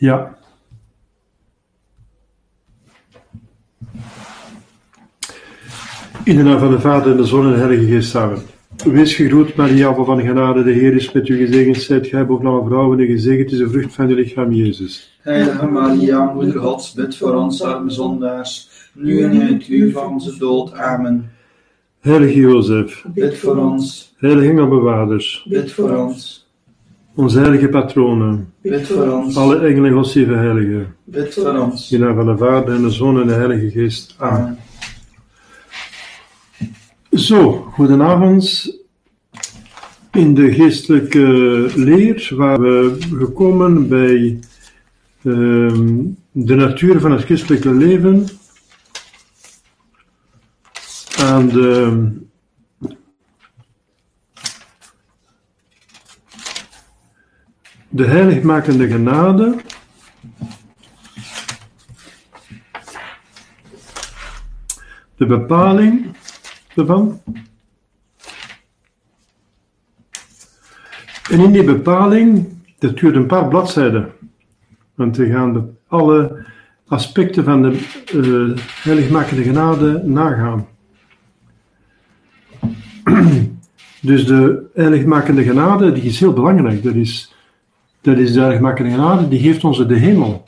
Ja. In de naam van de Vader en de Zoon en de Heilige Geest samen. Wees gegroet, Maria, vol van genade, de Heer is met u gezegend, zijt gij boven alle vrouwen en gezegend is de vrucht van uw lichaam, Jezus. Heilige Maria, Moeder Gods, bid voor ons arme zondaars, nu en in het uur van onze dood. Amen. Heilige Jozef, Bid voor ons, heilige engelbewaarders, bid voor ons, onze heilige patronen, bid voor ons, alle engelen, godsdieve heiligen, bid voor ons. in naam van de Vader en de Zoon en de Heilige Geest. Amen. Amen. Zo, goedenavond. In de geestelijke leer waar we gekomen bij ehm, de natuur van het christelijke leven aan de de heiligmakende genade de bepaling ervan. En in die bepaling, dat duurt een paar bladzijden, want we gaan alle aspecten van de eh heiligmakende genade nagaan. Dus de heiligmakende genade, die is heel belangrijk. Dat is, dat is de heiligmakende genade, die geeft ons de hemel.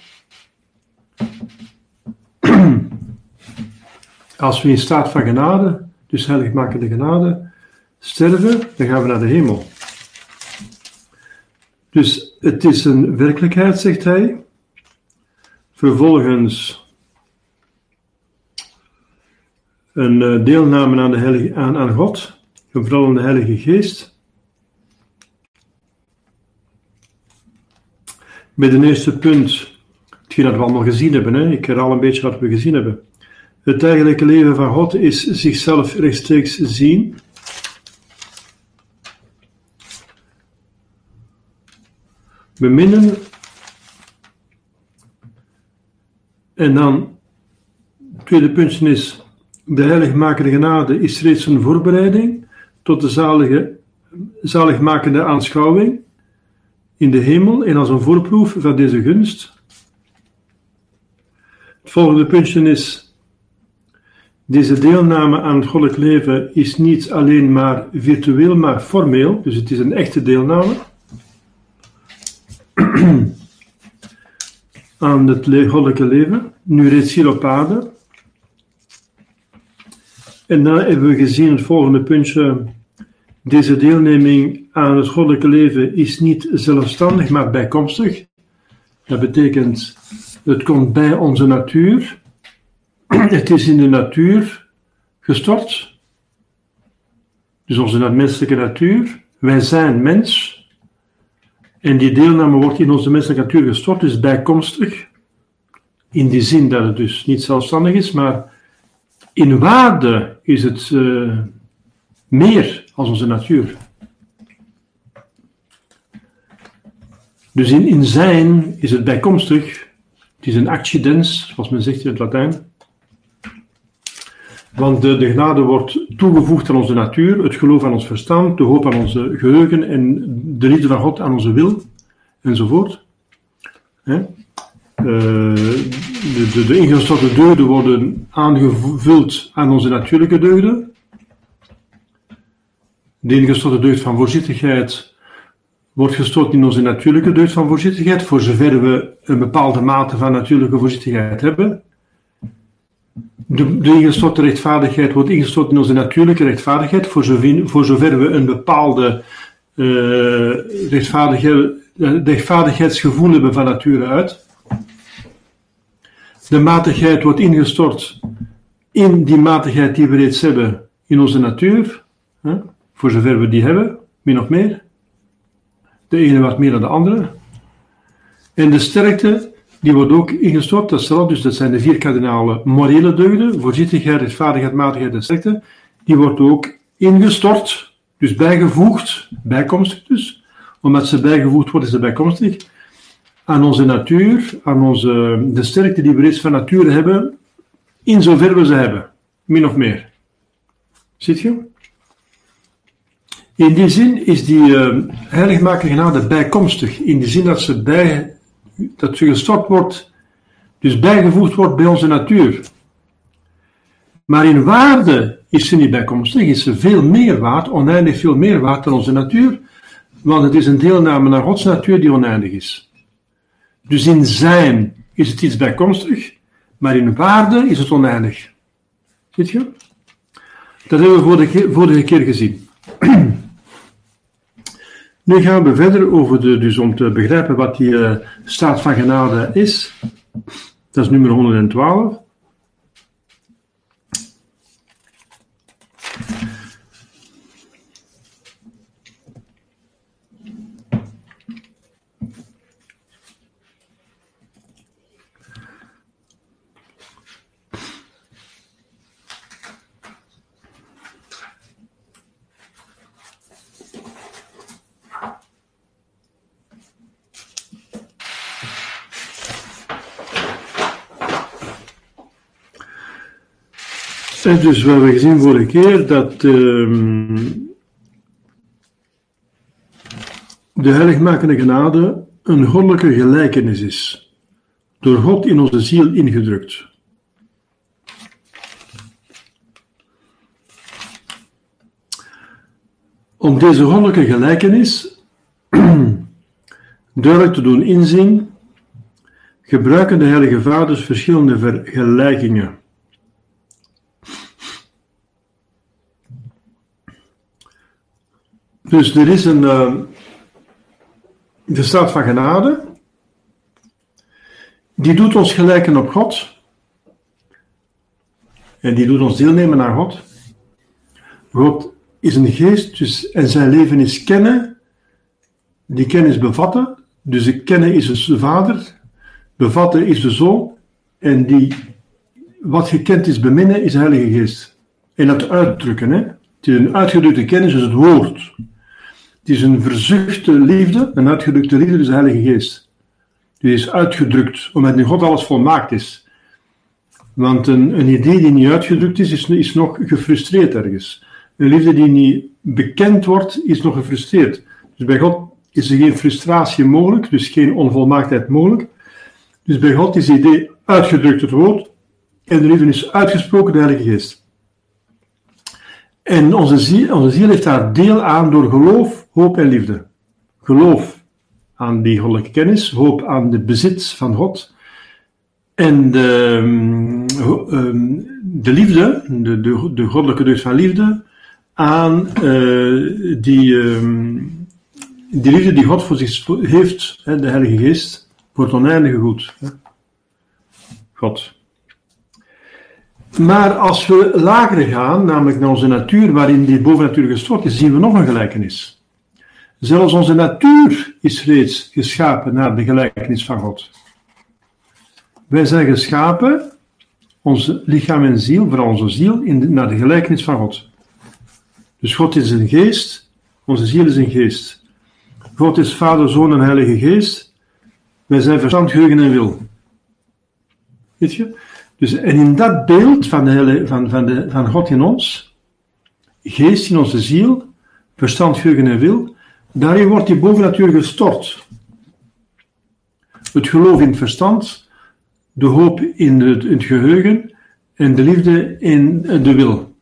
Als we in staat van genade, dus heiligmakende genade, sterven, dan gaan we naar de hemel. Dus het is een werkelijkheid, zegt hij. Vervolgens een eh, deelname aan, de heilige, aan, aan God, en vooral aan de Heilige Geest. Met een eerste punt, hetgeen dat we allemaal gezien hebben, hè? ik herhaal een beetje wat we gezien hebben. Het eigenlijke leven van God is zichzelf rechtstreeks zien. Beminnen. En dan, het tweede puntje is, de heiligmakende genade is reeds een voorbereiding tot de zalige, zaligmakende aanschouwing in de hemel en als een voorproef van deze gunst. Het volgende puntje is, deze deelname aan het goddelijk leven is niet alleen maar virtueel, maar formeel, dus het is een echte deelname aan het goddelijke leven, nu reeds hier op aarde. En dan hebben we gezien het volgende puntje. Deze deelneming aan het goddelijke leven is niet zelfstandig, maar bijkomstig. Dat betekent, het komt bij onze natuur. Het is in de natuur gestort. Dus onze menselijke natuur. Wij zijn mens. En die deelname wordt in onze menselijke natuur gestort, dus bijkomstig. In die zin dat het dus niet zelfstandig is, maar in waarde is het eh, meer als onze natuur. Dus in, zijn is het bijkomstig. Het is een accidens, zoals men zegt in het Latijn. Want de, de genade wordt toegevoegd aan onze natuur, het geloof aan ons verstand, de hoop aan onze geheugen en de liefde van God aan onze wil, enzovoort. Eh, de, de, de ingestorte deugden worden aangevuld aan onze natuurlijke deugden. De ingestorte deugd van voorzichtigheid wordt gestort in onze natuurlijke deugd van voorzichtigheid, voor zover we een bepaalde mate van natuurlijke voorzichtigheid hebben. De, de ingestorte rechtvaardigheid wordt ingestort in onze natuurlijke rechtvaardigheid, voor zover, we een bepaalde eh, rechtvaardigheid, rechtvaardigheidsgevoel hebben van nature uit. De matigheid wordt ingestort in die matigheid die we reeds hebben in onze natuur, hè, voor zover we die hebben, min of meer. De ene wat meer dan de andere. En de sterkte, die wordt ook ingestort, dat, is er al, dus dat zijn de vier kardinale morele deugden, voorzichtigheid, rechtvaardigheid, matigheid en sterkte. Die wordt ook ingestort, dus bijgevoegd, bijkomstig dus. Omdat ze bijgevoegd worden, is ze bijkomstig aan onze natuur, aan onze, de sterkte die we reeds van nature hebben, in zover we ze hebben, min of meer. Ziet je? In die zin is die uh, heiligmaking genade bijkomstig, in die zin dat ze bij, dat ze gestort wordt, dus bijgevoegd wordt bij onze natuur. Maar in waarde is ze niet bijkomstig, is ze veel meer waard, oneindig veel meer waard dan onze natuur, want het is een deelname naar Gods natuur die oneindig is. Dus in zijn is het iets bijkomstig, maar in waarde is het oneindig. Ziet je? Dat hebben we vorige keer gezien. Nu gaan we verder over de, dus om te begrijpen wat die uh, staat van genade is. Dat is nummer 112. En dus we hebben gezien vorige keer dat um, de heiligmakende genade een goddelijke gelijkenis is, door God in onze ziel ingedrukt. Om deze goddelijke gelijkenis duidelijk te doen inzien, gebruiken de heilige vaders verschillende vergelijkingen. Dus er is een. Uh, de staat van genade. Die doet ons gelijken op God. En die doet ons deelnemen naar God. God is een geest, dus, en zijn leven is kennen. Die kennis bevatten. Dus het kennen is de vader. Bevatten is de zoon. En die, wat gekend is beminnen, is de Heilige Geest. En dat uitdrukken, hè. Het een uitgedrukte kennis, is het woord. Het is een verzuchte liefde, een uitgedrukte liefde, dus de Heilige Geest. Die is uitgedrukt, omdat in God alles volmaakt is. Want een, een idee die niet uitgedrukt is, is, is nog gefrustreerd ergens. Een liefde die niet bekend wordt, is nog gefrustreerd. Dus bij God is er geen frustratie mogelijk, dus geen onvolmaaktheid mogelijk. Dus bij God is het idee uitgedrukt, het woord, en de liefde is uitgesproken, de Heilige Geest. En onze ziel, onze ziel heeft daar deel aan door geloof, hoop en liefde. Geloof aan die goddelijke kennis, hoop aan de bezit van God. En de, ehm, de liefde, de, de, de goddelijke deugd van liefde, aan uh, die, um, die liefde die God voor zich heeft, de Heilige Geest, voor het oneindige goed. God. Maar als we lager gaan, namelijk naar onze natuur, waarin die bovennatuur gestort is, zien we nog een gelijkenis. Zelfs onze natuur is reeds geschapen naar de gelijkenis van God. Wij zijn geschapen, onze lichaam en ziel, vooral onze ziel, in naar de gelijkenis van God. Dus God is een geest, onze ziel is een geest. God is Vader, Zoon en Heilige Geest. Wij zijn verstand, geheugen en wil. Weet je? Dus, en in dat beeld van, de, van, van, de, van God in ons, geest in onze ziel, verstand, geheugen en wil, daarin wordt die bovennatuur gestort. Het geloof in het verstand, de hoop in het, geheugen en de liefde in de wil.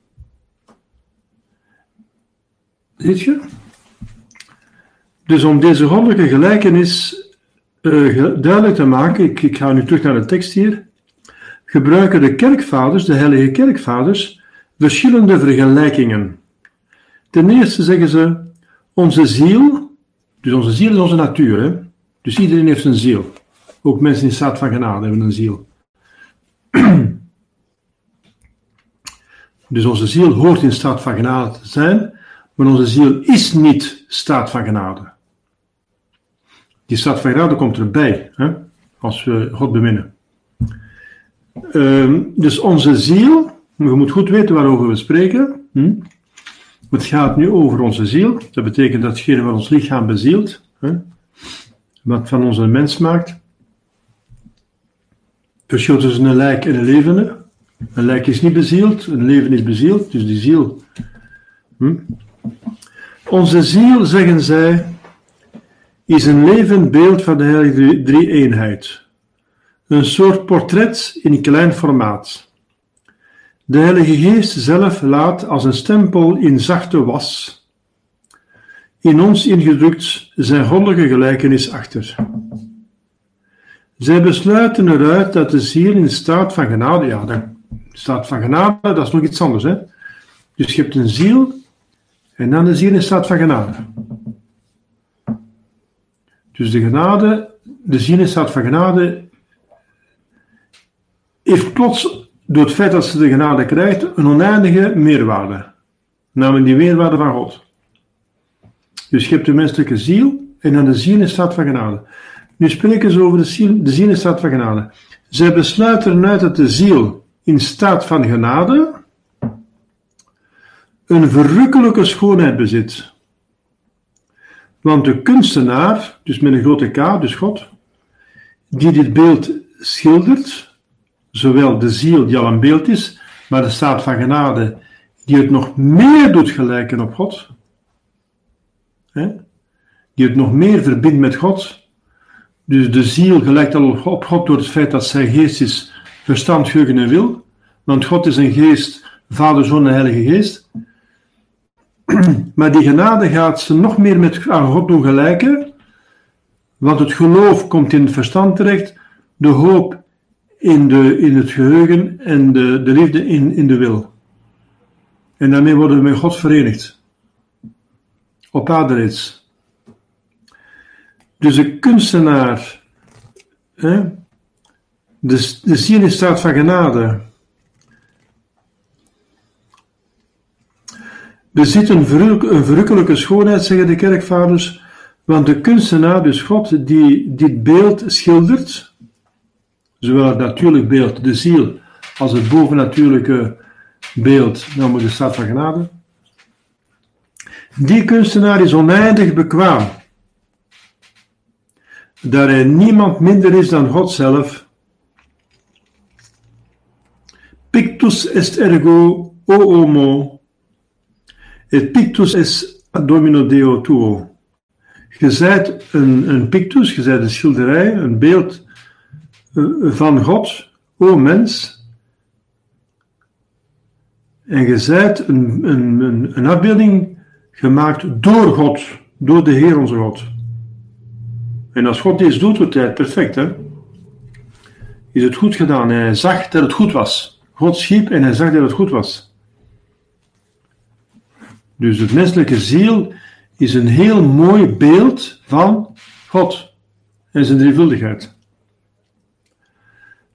Ziet je? Dus om deze goddelijke gelijkenis uh, duidelijk te maken, ik, ik ga nu terug naar de tekst hier gebruiken de kerkvaders, de heilige kerkvaders, verschillende vergelijkingen. Ten eerste zeggen ze, onze ziel, dus onze ziel is onze natuur, hè? dus iedereen heeft een ziel. Ook mensen in staat van genade hebben een ziel. Dus onze ziel hoort in staat van genade te zijn, maar onze ziel is niet staat van genade. Die staat van genade komt erbij, hè? als we God beminnen. Ehm, dus onze ziel, je moet goed weten waarover we spreken. Hm? Het gaat nu over onze ziel. Dat betekent datgene wat ons lichaam bezielt, hè? wat van ons een mens maakt. Verschil tussen een lijk en een levende. Een lijk is niet bezield, een leven is bezield, dus die ziel. Hm? Onze ziel, zeggen zij, is een levend beeld van de heilige drie-eenheid. Een soort portret in klein formaat. De Heilige Geest zelf laat als een stempel in zachte was in ons ingedrukt zijn goddelijke gelijkenis achter. Zij besluiten eruit dat de ziel in staat van genade, ja, de staat van genade, dat is nog iets anders, hè. Dus je hebt een ziel en dan de ziel in staat van genade. Dus de genade, de ziel in staat van genade, heeft plots, door het feit dat ze de genade krijgt, een oneindige meerwaarde. Namelijk die meerwaarde van God. Dus je hebt de menselijke ziel en dan de ziel in staat van genade. Nu spreken ze over de ziel, de ziel in staat van genade. Zij besluiten eruit dat de ziel in staat van genade een verrukkelijke schoonheid bezit. Want de kunstenaar, dus met een grote K, dus God, die dit beeld schildert, zowel de ziel die al een beeld is, maar de staat van genade die het nog meer doet gelijken op God, hè, die het nog meer verbindt met God. Dus de ziel gelijkt al op God door het feit dat zij geest is, verstand, geheugen en wil. Want God is een geest, Vader, Zoon en Heilige Geest. Maar die genade gaat ze nog meer met, aan God doen gelijken, want het geloof komt in het verstand terecht, de hoop in, de, in het geheugen en de, de liefde in, in de wil. En daarmee worden we met God verenigd. Op aarde. Dus de kunstenaar, hè, de, de ziel in staat van genade, bezit een, een verrukkelijke schoonheid, zeggen de kerkvaders, want de kunstenaar, dus God, die dit beeld schildert, zowel het natuurlijk beeld, de ziel, als het bovennatuurlijke beeld, namelijk de staat van genade, die kunstenaar is oneindig bekwaam, daar hij niemand minder is dan God zelf. Pictus est ergo o homo, et pictus est domino deo tuo. Je zijt een, een pictus, je zijt een schilderij, een beeld van God, o mens. En je zijt een, een, een, afbeelding gemaakt door God, door de Heer onze God. En als God iets doet, doet hij perfect. Hè? Is het goed gedaan? Hij zag dat het goed was. God schiep en hij zag dat het goed was. Dus het menselijke ziel is een heel mooi beeld van God en zijn drievuldigheid.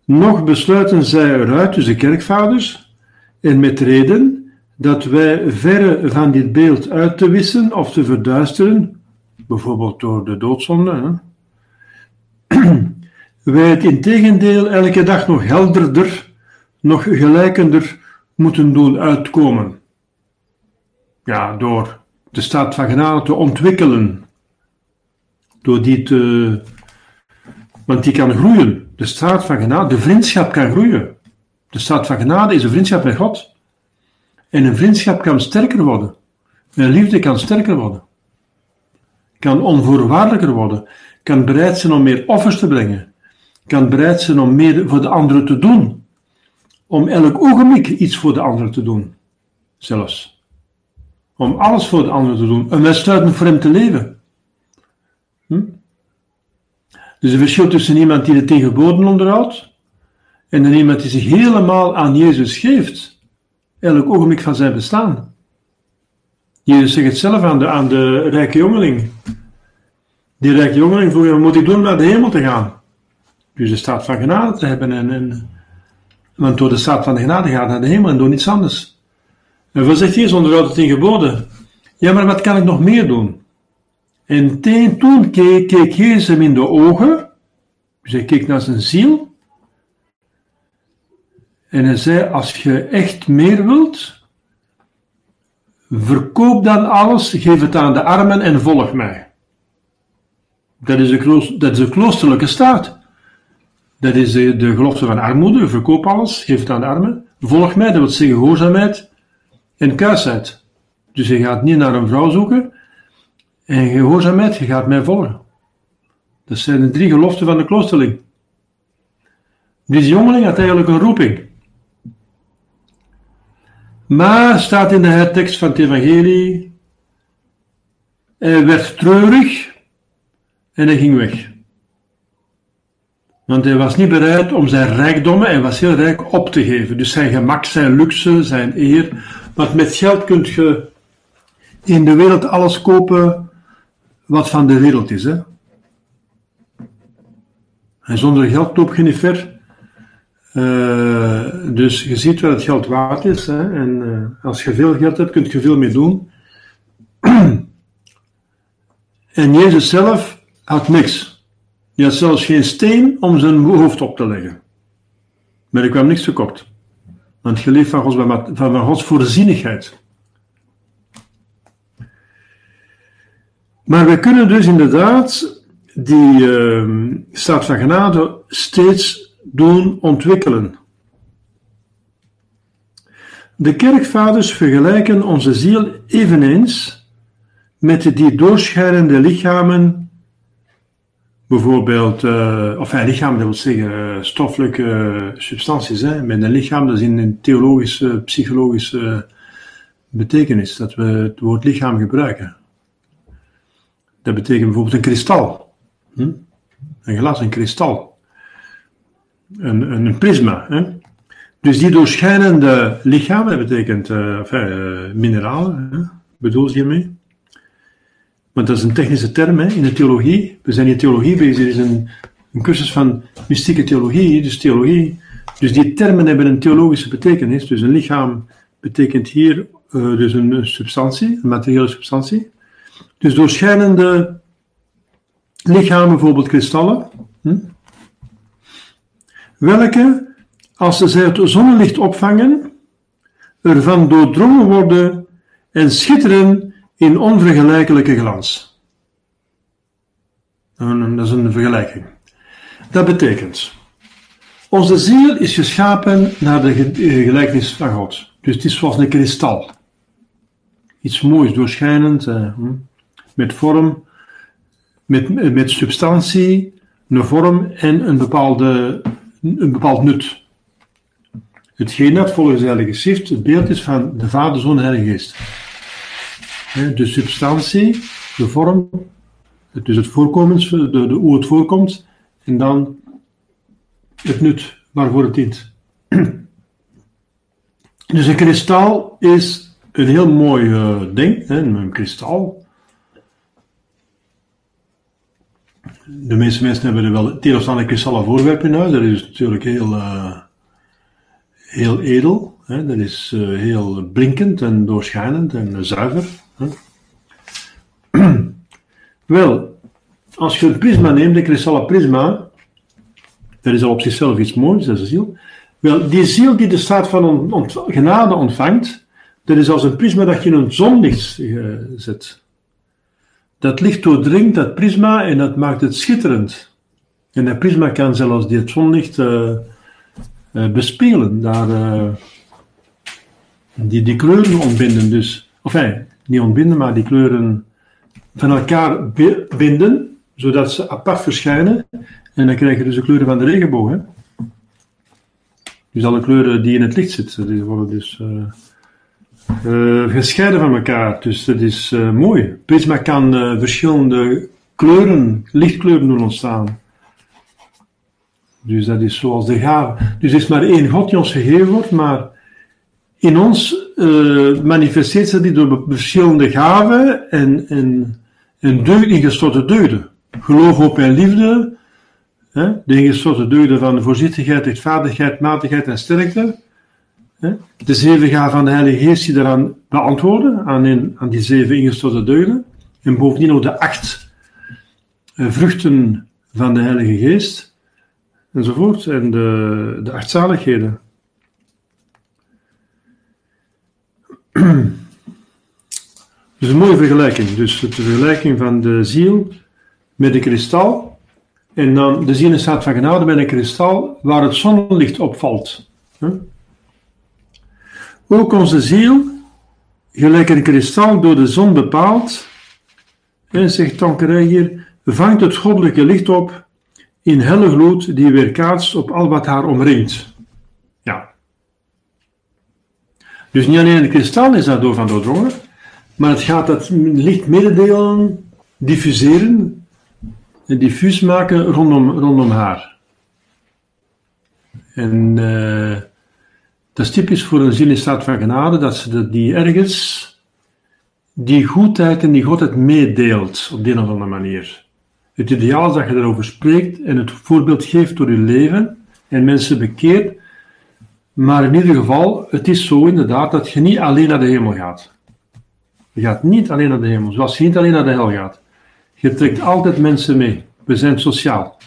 Nog besluiten zij eruit, dus de kerkvaders, en met reden, dat wij verre van dit beeld uit te wissen of te verduisteren, bijvoorbeeld door de doodzonde, hè, wij het integendeel elke dag nog helderder, nog gelijkender moeten doen uitkomen. Ja, door de staat van genade te ontwikkelen. Door die te. Want die kan groeien. De staat van genade, de vriendschap kan groeien. De staat van genade is een vriendschap met God. En een vriendschap kan sterker worden. Een liefde kan sterker worden. Kan onvoorwaardelijker worden. Kan bereid zijn om meer offers te brengen. Kan bereid zijn om meer voor de anderen te doen. Om elk ogenblik iets voor de anderen te doen. Zelfs. Om alles voor de anderen te doen. Een wedstrijd voor hem te leven. Hm? Dus een verschil tussen iemand die de tien onderhoudt en dan iemand die zich helemaal aan Jezus geeft elk ogenblik van zijn bestaan. Jezus zegt het zelf aan de, aan de rijke jongeling. Die rijke jongeling vroeg, wat moet ik doen om naar de hemel te gaan? Dus de staat van genade te hebben. En, en, want door de staat van de genade gaat naar de hemel en doe niets anders. En wat zegt Jezus onderhoud het in geboden? Ja, maar wat kan ik nog meer doen? En toen keek, keek Jezus hem in de ogen. Dus hij keek naar zijn ziel. En hij zei: Als je echt meer wilt, verkoop dan alles, geef het aan de armen en volg mij. Dat is de, dat is de kloosterlijke staat. Dat is de, de gelofte van armoede. Verkoop alles, geef het aan de armen. Volg mij, dat wil zeggen gehoorzaamheid en kuisheid. Dus je gaat niet naar een vrouw zoeken en gehoorzaamheid, je gaat mij volgen. Dat zijn de drie geloften van de kloosterling. Die jongeling had eigenlijk een roeping. Maar staat in de hertekst van het evangelie, hij werd treurig en hij ging weg. Want hij was niet bereid om zijn rijkdommen, hij was heel rijk, op te geven. Dus zijn gemak, zijn luxe, zijn eer. Want met geld kun je in de wereld alles kopen wat van de wereld is. Hè? En zonder geld loop je niet ver. Uh, dus je ziet wat het geld waard is. Hè? En uh, als je veel geld hebt, kun je veel mee doen. en Jezus zelf had niks. Hij had zelfs geen steen om zijn hoofd op te leggen. Maar er kwam niks tekort. Want je leeft van Gods, van Gods voorzienigheid. Maar we kunnen dus inderdaad die uh, staat van genade steeds doen ontwikkelen. De kerkvaders vergelijken onze ziel eveneens met die doorschijnende lichamen, bijvoorbeeld, uh, of ja, lichamen, dat wil zeggen uh, stoffelijke substanties. Hè. Met een lichaam, dat is in een theologische, psychologische betekenis, dat we het woord lichaam gebruiken. Dat betekent bijvoorbeeld een kristal. Hm? Een glas, een kristal. Een, een, een prisma. Hè? Dus die doorschijnende lichamen, dat betekent uh, enfin, uh, mineralen, hè? bedoel je hiermee? Want dat is een technische term hè, in de theologie. We zijn in theologie bezig, het is een, een cursus van mystieke theologie, dus theologie. Dus die termen hebben een theologische betekenis. Dus een lichaam betekent hier uh, dus een substantie, een materiële substantie. Dus doorschijnende lichamen, bijvoorbeeld kristallen, hm? welke, als ze het zonnelicht opvangen, ervan doordrongen worden en schitteren in onvergelijkelijke glans. Dat is een vergelijking. Dat betekent, onze ziel is geschapen naar de gelijkenis van God. Dus het is zoals een kristal. Iets moois, doorschijnend. Eh, hm? met vorm, met, met substantie, een vorm en een, bepaalde, een bepaald nut. Hetgeen dat volgens de Heilige Schrift het beeld is van de Vader, Zoon en Heilige Geest. De substantie, de vorm, dus het voorkomens, de, de, hoe het voorkomt, en dan het nut waarvoor het dient. Dus een kristal is een heel mooi uh, ding, hè, een kristal. de meeste mensen hebben er wel het een kristallen voorwerp in huis. Dat is natuurlijk heel, uh, heel edel. Hè? Dat is uh, heel blinkend en doorschijnend en zuiver. Hè? wel, als je een prisma neemt, een kristallen prisma, dat is al op zichzelf iets moois, dat is een ziel. Wel, die ziel die de staat van ont genade ontvangt, dat is als een prisma dat je in een zonlicht uh, zet. Dat licht doordringt dat prisma en dat maakt het schitterend. En dat prisma kan zelfs dit zonlicht uh, uh, bespelen, daar, die, die kleuren ontbinden dus. Of enfin, niet ontbinden, maar die kleuren van elkaar binden, zodat ze apart verschijnen. En dan krijg je dus de kleuren van de regenboog. Hè? Dus alle kleuren die in het licht zitten, die worden dus uh, gescheiden van elkaar. Dus dat is uh, mooi. Prisma kan uh, verschillende kleuren, lichtkleuren doen ontstaan. Dus dat is zoals de gave. Dus er is maar één God die ons gegeven wordt, maar in ons manifesteert zich die door verschillende gaven en, en, en deugd, ingestorte deugden. Geloof, hoop en liefde. Hè? De ingestorte deugden van voorzichtigheid, rechtvaardigheid, matigheid en sterkte. De zeven gaven van de Heilige Geest die daaraan beantwoorden, aan, in, aan die zeven ingestorte deugden. En bovendien ook de acht eh, vruchten van de Heilige Geest, enzovoort. En de, de acht zaligheden. Dus een mooie vergelijking. Dus de vergelijking van de ziel met de kristal. En dan de ziel in staat van genade met een kristal waar het zonlicht opvalt. Ook onze ziel, gelijk een kristal door de zon bepaald, en zegt Tankerij hier, vangt het goddelijke licht op in helle gloed die weerkaatst op al wat haar omringt. Ja. Dus niet alleen het kristal is daardoor van doordrongen, maar het gaat dat licht mededelen, diffuseren en diffuus maken rondom, rondom haar. En uh, dat is typisch voor een ziel in staat van genade, dat ze die ergens die goedheid en die godheid meedeelt op de een of andere manier. Het ideaal is dat je erover spreekt en het voorbeeld geeft door je leven en mensen bekeert. Maar in ieder geval, het is zo inderdaad dat je niet alleen naar de hemel gaat. Je gaat niet alleen naar de hemel, zoals je niet alleen naar de hel gaat. Je trekt altijd mensen mee. We zijn sociaal.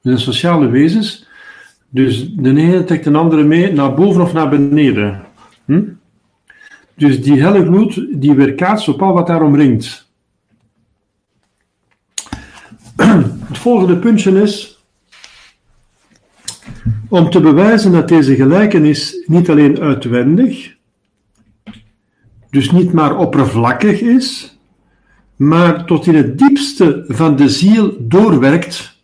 We zijn sociale wezens. Dus de ene trekt de andere mee naar boven of naar beneden. Hm? Dus die helle gloed, die weerkaatst op al wat daar omringt. Het volgende puntje is om te bewijzen dat deze gelijkenis niet alleen uitwendig, dus niet maar oppervlakkig is, maar tot in het diepste van de ziel doorwerkt.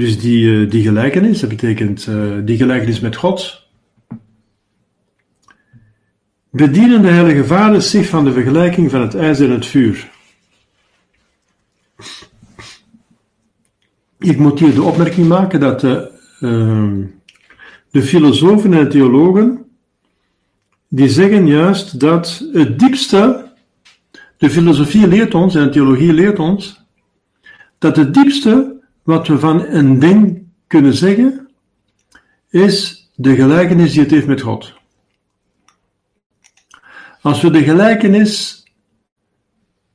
Dus die, eh, die gelijkenis, dat betekent uh, die gelijkenis met God, bedienen de heilige vaders zich van de vergelijking van het ijzer en het vuur. Ik moet hier de opmerking maken dat de, uh, de filosofen en de theologen, die zeggen juist dat het diepste, de filosofie leert ons en de theologie leert ons, dat het diepste wat we van een ding kunnen zeggen, is de gelijkenis die het heeft met God. Als we de gelijkenis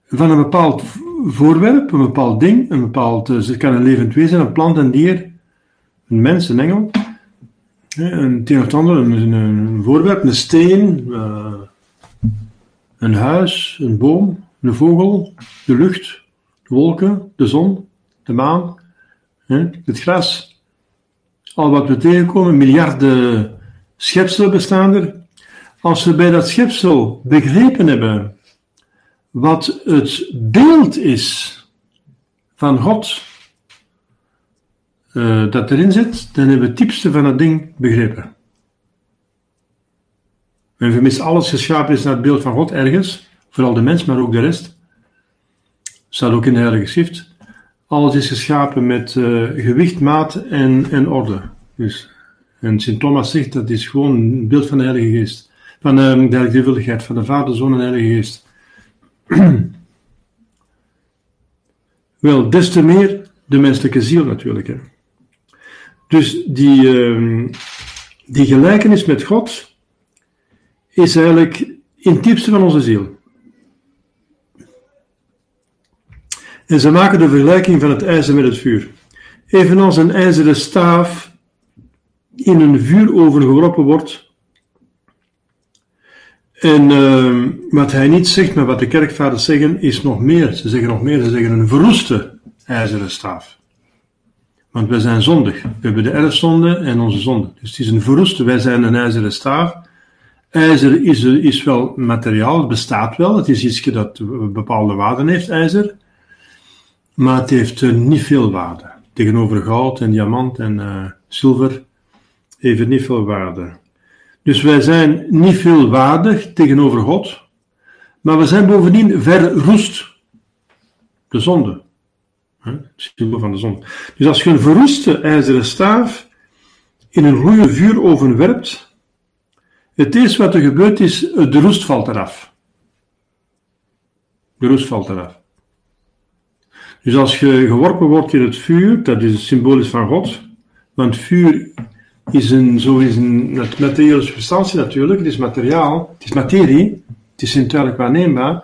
van een bepaald voorwerp, een bepaald ding, een bepaald, dus het kan een levend wezen, een plant, een dier, een mens, een engel, een het een of ander, een, voorwerp, een steen, uh, een huis, een boom, een vogel, de lucht, de wolken, de zon, de maan, het gras. Al wat we tegenkomen, miljarden schepselen bestaan er. Als we bij dat schepsel begrepen hebben wat het beeld is van God uh, dat erin zit, dan hebben we het diepste van het ding begrepen. En vermis alles geschapen is naar het beeld van God ergens, vooral de mens, maar ook de rest. Staat ook in de Heilige Schrift. Alles is geschapen met uh, gewicht, maat en, en orde. Dus, en Sint Thomas zegt dat is gewoon een beeld van de Heilige Geest. Van uh, de Heilige van de Vader, Zoon en Heilige Geest. Wel, des te meer de menselijke ziel natuurlijk. Hè. Dus die, uh, die gelijkenis met God is eigenlijk in het diepste van onze ziel. En ze maken de vergelijking van het ijzer met het vuur. Evenals een ijzeren staaf in een vuuroven geworpen wordt, en uh, wat hij niet zegt, maar wat de kerkvaders zeggen, is nog meer. Ze zeggen nog meer, ze zeggen een verroeste ijzeren staaf. Want wij zijn zondig. We hebben de erfzonde en onze zonde. Dus het is een verroeste, wij zijn een ijzeren staaf. IJzer is, is wel materiaal, het bestaat wel. Het is iets dat bepaalde waarden heeft, ijzer. Maar het heeft uh, niet veel waarde. Tegenover goud en diamant en uh, zilver heeft het niet veel waarde. Dus wij zijn niet veel waardig tegenover God, maar we zijn bovendien verroest. De zonde. Het symbool van de zonde. Dus als je een verroeste ijzeren staaf in een goede vuuroven werpt, het eerste wat er gebeurt is, de roest valt eraf. De roest valt eraf. Dus als je geworpen wordt in het vuur, dat is symbolisch van God, want vuur is een, zo is een materiële substantie natuurlijk, het is materiaal, het is materie, het is zintuigelijk waarneembaar,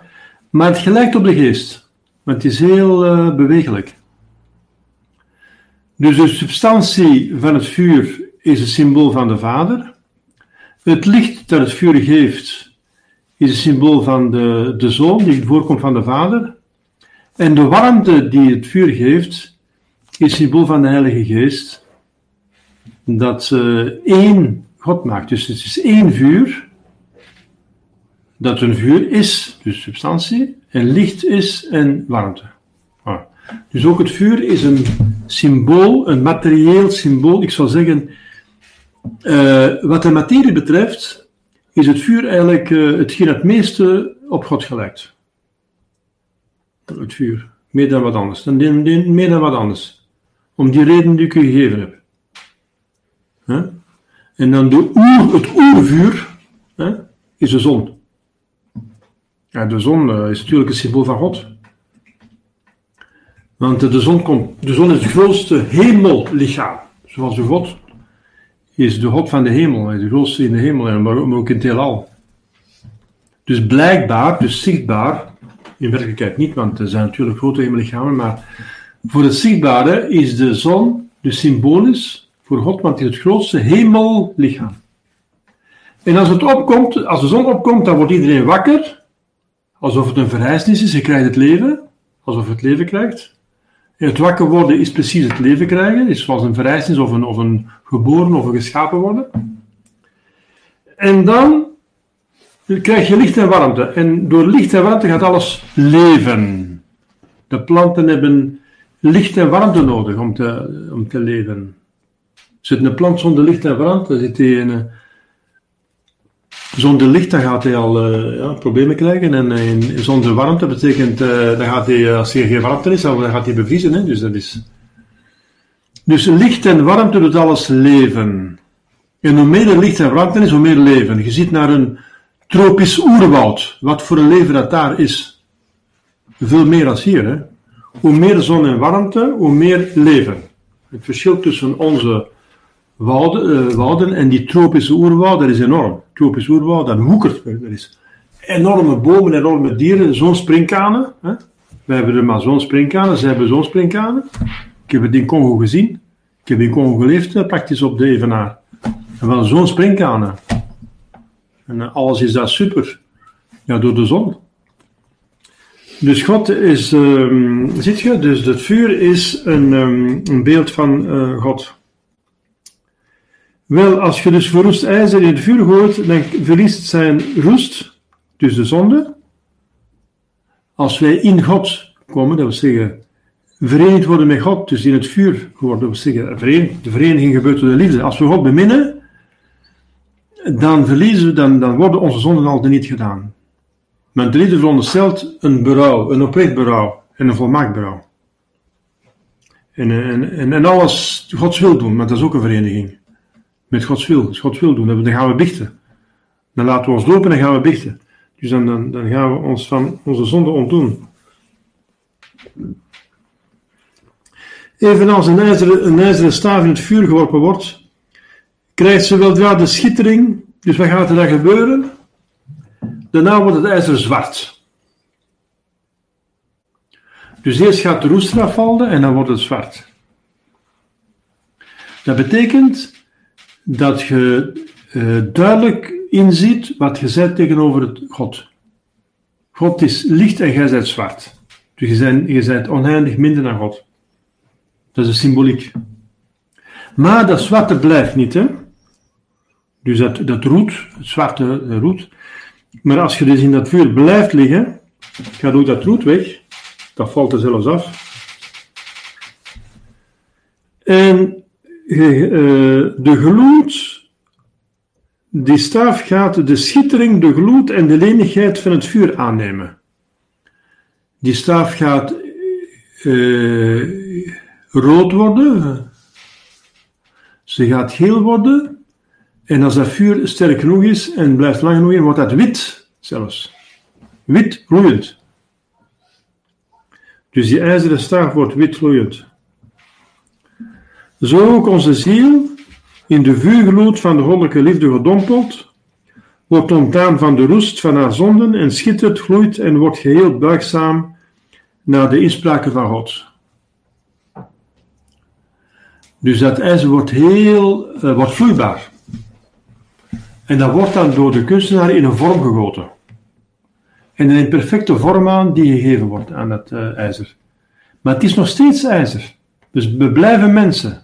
maar het gelijkt op de geest, want het is heel uh, bewegelijk. Dus de substantie van het vuur is het symbool van de Vader. Het licht dat het vuur geeft is het symbool van de, de Zoon, die voorkomt van de Vader. En de warmte die het vuur geeft is symbool van de Heilige Geest dat ze één God maakt. Dus het is één vuur dat een vuur is, dus substantie, en licht is en warmte. Dus ook het vuur is een symbool, een materieel symbool. Ik zou zeggen, uh, wat de materie betreft, is het vuur eigenlijk uh, hetgeen het meeste op God gelijkt. Het vuur. Meer dan wat anders. Dan, meer dan wat anders. Om die reden die ik u gegeven heb. En dan de oer, het oervuur is de zon. Ja, de zon uh, is natuurlijk een symbool van God. Want de zon, komt, de zon is het grootste hemellichaam. Zoals de God is de God van de hemel. De grootste in de hemel, maar ook in het heelal. Dus blijkbaar, dus zichtbaar, in werkelijkheid niet, want er zijn natuurlijk grote hemellichamen, maar voor het zichtbare is de zon dus symbolisch voor God, want het is het grootste hemellichaam. En als het opkomt, als de zon opkomt, dan wordt iedereen wakker, alsof het een verrijzenis is, je krijgt het leven, alsof het leven krijgt. En het wakker worden is precies het leven krijgen, is zoals een verrijzenis of een, of een geboren of een geschapen worden. En dan krijg je licht en warmte. En door licht en warmte gaat alles leven. De planten hebben licht en warmte nodig om te, om te leven. Zit een plant zonder licht en warmte, zit hij in, uh, zonder licht, dan gaat hij al uh, ja, problemen krijgen. En uh, zonder warmte betekent, dan gaat hij, als er geen warmte is, dan gaat hij bevriezen. Hè? Dus, dat is... dus licht en warmte doet alles leven. En hoe meer licht en warmte is, hoe meer leven. Je ziet naar een tropisch oerwoud, wat voor een leven dat daar is. Veel meer als hier. Hè? Hoe meer zon en warmte, hoe meer leven. Het verschil tussen onze wouden, uh, wouden en die tropische oerwoud, dat is enorm. Tropisch oerwoud, dat hoekert. Er is enorme bomen, enorme dieren, zonsprinkhanen. Hè? We hebben de Amazon-sprinkhanen, ze hebben zonsprinkhanen. Ik heb het in Congo gezien. Ik heb in Congo geleefd, eh, praktisch op de Evenaar. En wel zo'n springkanen. En eh, alles is daar super. Ja, door de zon. Dus God is, um, ziet je, dus het vuur is een, um, een beeld van uh, God. Wel, als je dus verroest ijzer in het vuur gooit, dan verliest zijn roest, dus de zonde. Als wij in God komen, dat wil zeggen, verenigd worden met God, dus in het vuur geworden, dat wil zeggen, de vereniging gebeurt door de liefde. Als we God beminnen, dan verliezen we, dan, dan worden onze zonden al niet gedaan. Maar de liefde veronderstelt een berouw, een oprecht berouw en een volmaakt berouw. En, en, en, alles Gods wil doen, maar dat is ook een vereniging. Met Gods wil, Gods wil doen, dan gaan we bichten. Dan laten we ons dopen en gaan we bichten. Dus dan, dan, dan gaan we ons van onze zonde ontdoen. Evenals een een ijzeren staaf in het vuur geworpen wordt, krijgt ze weldra de schittering. Dus wat gaat er dan gebeuren? Daarna wordt het ijzer zwart. Dus eerst gaat de roest eraf vallen en dan wordt het zwart. Dat betekent dat je uh, duidelijk inziet wat je zegt tegenover het God. God is licht en jij bent zwart. Dus je bent, oneindig minder dan God. Dat is de symboliek. Maar dat zwarte blijft niet, hè? Dus dat, dat roet, het zwarte roet. Maar als je dus in dat vuur blijft liggen, gaat ook dat roet weg. Dat valt er zelfs af. En eh, de gloed, die staaf gaat de schittering, de gloed en de lenigheid van het vuur aannemen. Die staaf gaat uh, rood worden, ze gaat geel worden, en als dat vuur sterk genoeg is en blijft lang genoeg wordt dat wit zelfs. Wit gloeiend. Dus die ijzeren staaf wordt wit gloeiend. Zo ook onze ziel, in de vuurgloed van de goddelijke liefde gedompeld, wordt ontdaan van de roest van haar zonden en schittert, gloeit en wordt geheel buigzaam naar de inspraken van God. Dus dat ijzer wordt heel, uh, wordt vloeibaar. En dat wordt dan door de kunstenaar in een vorm gegoten. En in een perfecte vorm aan die gegeven wordt aan dat uh, ijzer. Maar het is nog steeds ijzer. Dus we blijven mensen.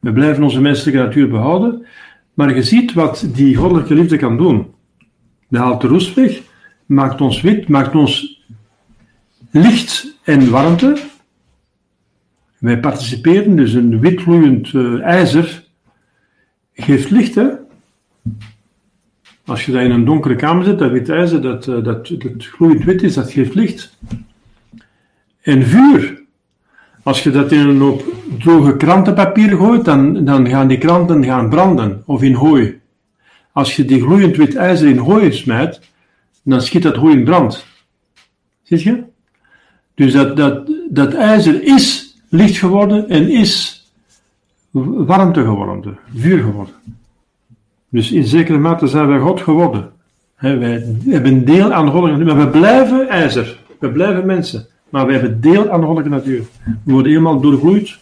We blijven onze menselijke natuur behouden. Maar je ziet wat die goddelijke liefde kan doen. De haalt de roest weg, maakt ons wit, maakt ons licht en warmte. Wij participeren, dus een wit gloeiend uh, ijzer geeft licht, hè? Als je dat in een donkere kamer zet, dat wit ijzer, dat, uh, dat, dat gloeiend wit is, dat geeft licht. En vuur, als je dat in een hoop droge krantenpapier gooit, dan, dan gaan die kranten gaan branden, of in hooi. Als je die gloeiend wit ijzer in hooi smijt, dan schiet dat hooi in brand. Zie je? Dus dat, dat, dat ijzer is licht geworden en is warmte geworden, vuur geworden. Dus in zekere mate zijn wij God geworden. wij hebben deel aan de goddelijke natuur, maar we blijven ijzer. We blijven mensen. Maar we hebben deel aan de goddelijke natuur. We worden helemaal doorgloeid,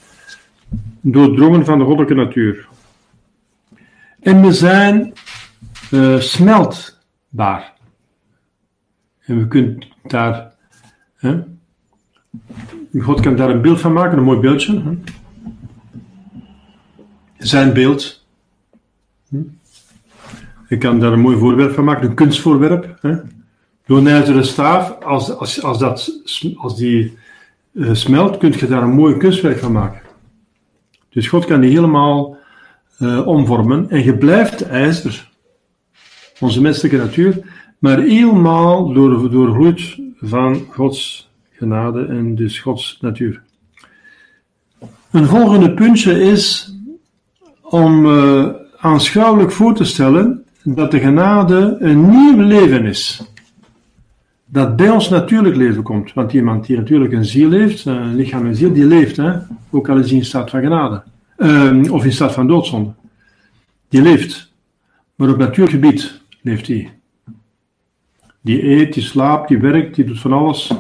doordrongen van de goddelijke natuur. En we zijn uh, smeltbaar. En we kunnen daar, hè, God kan daar een beeld van maken, een mooi beeldje. Hè. Zijn beeld. Hm. Je kan daar een mooi voorwerp van maken, een kunstvoorwerp. Hè. Door een ijzeren staaf, als, als, als, dat, als die uh, smelt, kun je daar een mooi kunstwerk van maken. Dus God kan die helemaal uh, omvormen en je blijft ijzer onze menselijke natuur, maar helemaal door, doorgloeid van Gods genade en dus Gods natuur. Een volgende puntje is om uh, aanschouwelijk voor te stellen dat de genade een nieuw leven is. Dat bij ons natuurlijk leven komt. Want iemand die natuurlijk een ziel heeft, een lichaam en ziel, die leeft, hè? ook al is hij in staat van genade. Uh, of in staat van doodzonde. Die leeft. Maar op natuurlijk gebied leeft hij. Die eet, die slaapt, die werkt, die doet van alles.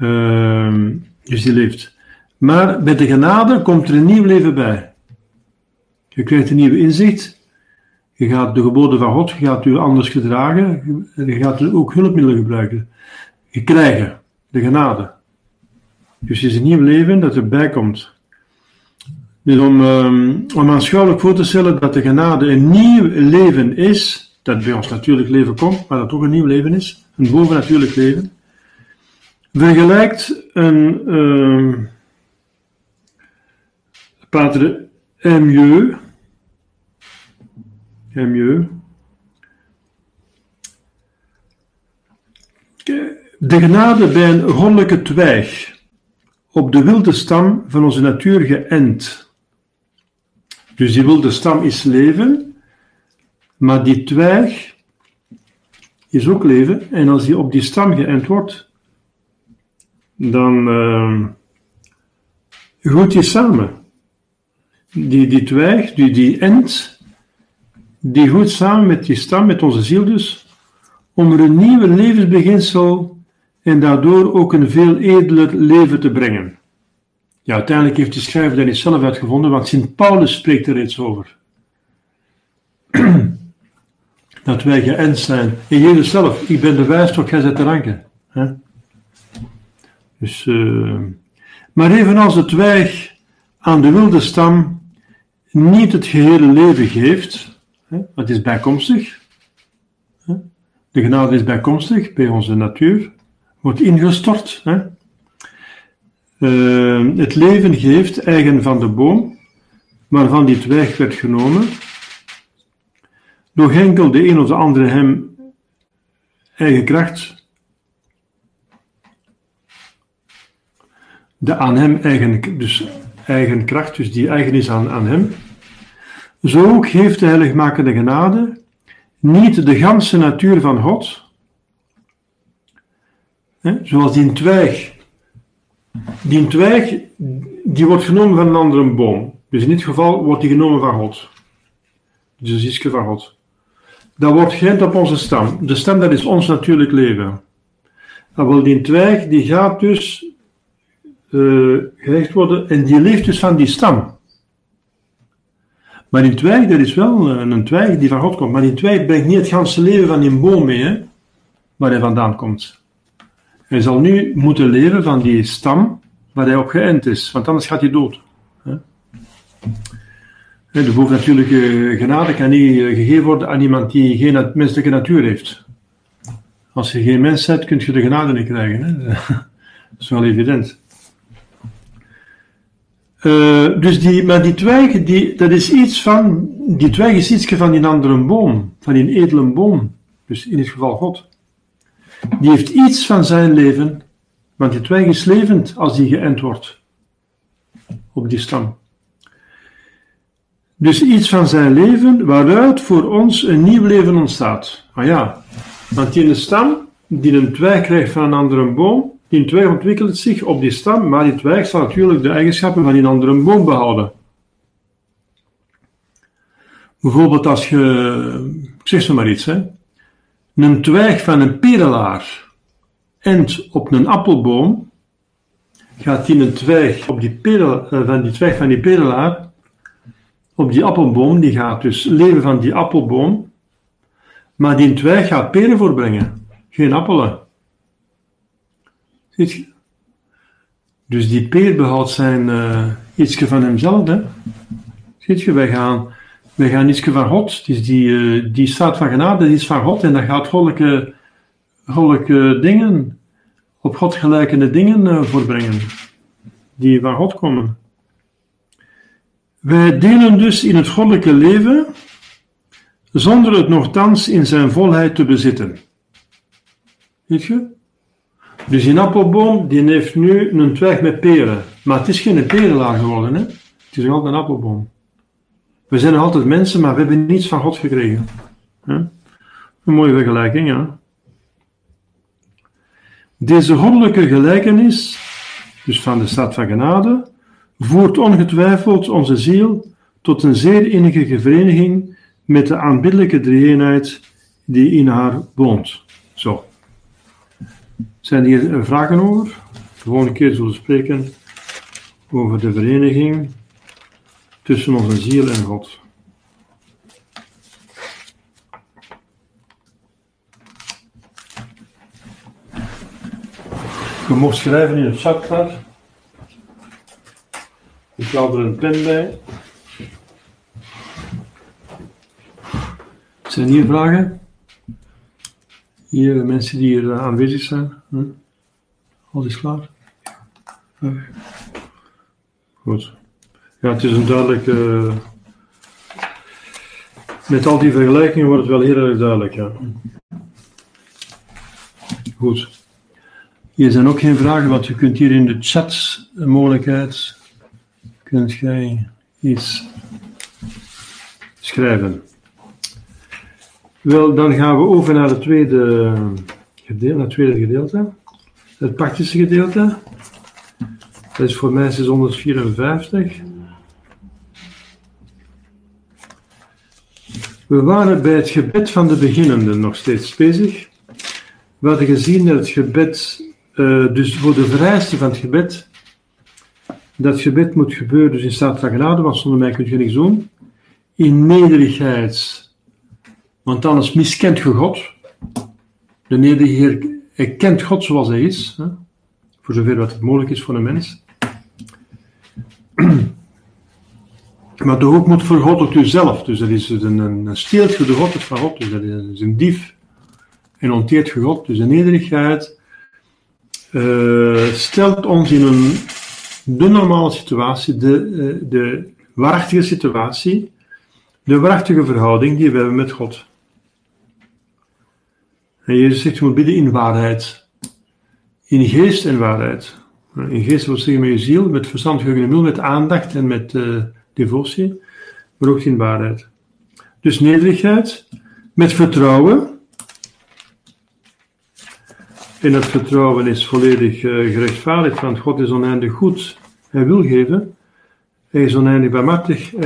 Uh, dus die leeft. Maar bij de genade komt er een nieuw leven bij. Je krijgt een nieuw inzicht. Je gaat de geboden van God, je gaat je anders gedragen. Je gaat ook hulpmiddelen gebruiken. Je krijgt de genade. Dus het is een nieuw leven dat erbij komt. Dus om, um, om aanschouwelijk voor te stellen dat de genade een nieuw leven is, dat bij ons natuurlijk leven komt, maar dat toch een nieuw leven is, een bovennatuurlijk leven, vergelijkt een uh, pater Emieux, Emieux, de genade bij een goddelijke twijg, op de wilde stam van onze natuur geënt. Dus die wilde stam is leven, maar die twijg is ook leven. En als die op die stam geënt wordt, dan uh, groeit die samen. Die, die twijg, die, die ent, die groeit samen met die stam, met onze ziel dus, om er een nieuwe levensbeginsel en daardoor ook een veel edeler leven te brengen. Ja, uiteindelijk heeft de schrijver dat niet zelf uitgevonden, want Sint Paulus spreekt er iets over. dat wij geënt zijn. In Jezus zelf, ik ben de wijstok, gij zet de ranken. Dus, uh, maar evenals het twijg aan de wilde stam niet het gehele leven geeft, het is bijkomstig. De genade is bijkomstig bij onze natuur, wordt ingestort. Uh, het leven geeft eigen van de boom, waarvan die twijg werd genomen, door enkel de een of de andere hem eigen kracht, de aan hem eigen, dus eigen kracht, dus die eigen is aan, aan hem, zo ook heeft de heiligmakende genade niet de ganse natuur van God, hè, zoals die twijg, die twijg, die wordt genomen van een andere boom. Dus in dit geval wordt die genomen van God. Dus is van God dat wordt geënt op onze stam. De stam, dat is ons natuurlijk leven. Dat wil die twijg, die gaat dus uh, gerecht worden en die leeft dus van die stam. Maar die twijg, dat is wel een twijg die van God komt. Maar die twijg brengt niet het ganse leven van die boom mee, hè, waar hij vandaan komt. Hij zal nu moeten leven van die stam waar hij op geënt is, want anders gaat hij dood. Hè. De bovennatuurlijke genade kan niet eh, gegeven worden aan iemand die geen menselijke natuur heeft. Als je geen mens hebt, kun je de genade niet krijgen. Hè? Dat is wel evident. Uh, dus die, maar die twijg, die, dat is iets van, die twijg is iets van die andere boom, van die edele boom. Dus in dit geval God. Die heeft iets van zijn leven, want die twijg is levend als die geënt wordt op die stam. Dus iets van zijn leven waaruit voor ons een nieuw leven ontstaat. Ah ja, want die stam die een twijg krijgt van een andere boom, die twijg ontwikkelt zich op die stam, maar die twijg zal natuurlijk de eigenschappen van die andere boom behouden. Bijvoorbeeld als je, ik zeg zo maar iets, hè, een twijg van een perelaar en op een appelboom, gaat die een twijg op die perel, eh, van die twijg van die perelaar, op die appelboom, die gaat dus leven van die appelboom, maar die twijg gaat peren voorbrengen, geen appelen. Ziet je? Dus die peer behoudt zijn uh, ietsje van hemzelf, hè? Ziet je, wij gaan, wij gaan ietsje van God, dus die, uh, die staat van genade, die is van God en dat gaat goddelijke, goddelijke dingen, op God gelijkende dingen uh, voorbrengen, die van God komen. Wij delen dus in het goddelijke leven, zonder het nogthans in zijn volheid te bezitten. Weet je? Dus die appelboom, die heeft nu een twijg met peren. Maar het is geen perelaar geworden, hè? Het is nog altijd een appelboom. We zijn nog altijd mensen, maar we hebben niets van God gekregen. Een mooie vergelijking, ja. Deze goddelijke gelijkenis, dus van de stad van genade, voert ongetwijfeld onze ziel tot een zeer innige vereniging met de aanbiddelijke drieënheid die in haar woont. Zo. Zijn hier vragen over? De volgende keer zullen we spreken over de vereniging tussen onze ziel en God. Je mocht schrijven in het chat Ik haal er een pen bij. Zijn hier vragen? Hier, de mensen die hier aanwezig zijn. Hm? Alles klaar? Goed. Ja, het is een duidelijk. Uh, met al die vergelijkingen wordt het wel heel erg duidelijk, ja. Goed. Hier zijn ook geen vragen, want je kunt hier in de chat mogelijkheid kunt jij iets schrijven. Wel, dan gaan we over naar het tweede gedeelte, het tweede gedeelte. Het praktische gedeelte. Dat is voor mij 654. We waren bij het gebed van de beginnenden nog steeds bezig. We hadden gezien dat het gebed, uh, dus voor de vereisten van het gebed, dat gebed moet gebeuren dus in staat van genade, want zonder mij kun je niks doen. In nederigheid, want anders miskent je God. De nederige kent God zoals hij is, hè? voor zover wat het mogelijk is voor een mens. Maar de hoop moet ook jezelf. Dus dat is een, een steeltje de God van God. Dus dat is een dief. En onteert je God. Dus de nederigheid uh, stelt ons in een, de normale situatie, de, uh, de waarachtige situatie, de waarachtige verhouding die we hebben met God. En Jezus zegt, je moet bidden in waarheid. In geest en waarheid. In geest wil zeggen met je ziel, met verstand, geheugen en met aandacht en met uh, devotie, maar ook in waarheid. Dus nederigheid, met vertrouwen. En dat vertrouwen is volledig uh, gerechtvaardigd, want God is oneindig goed. Hij wil geven. Hij is oneindig barmhartig. Uh,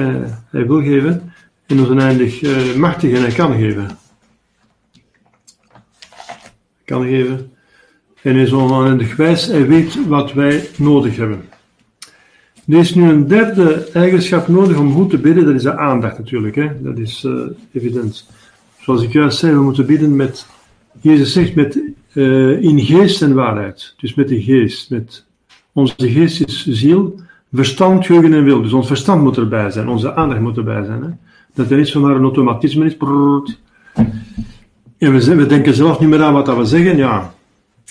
hij wil geven. En is oneindig machtig en hij kan geven kan geven. En is oneindig wijs, hij weet wat wij nodig hebben. Er is nu een derde eigenschap nodig om goed te bidden, dat is de aandacht natuurlijk, hè? dat is uh, evident. Zoals ik juist zei, we moeten bidden met, Jezus zegt, met, uh, in geest en waarheid. Dus met de geest. Met, onze geest is ziel, verstand, geheugen en wil. Dus ons verstand moet erbij zijn, onze aandacht moet erbij zijn. Hè? Dat er niet zomaar een automatisme is. En we, denken zelf niet meer aan wat we zeggen. Ja,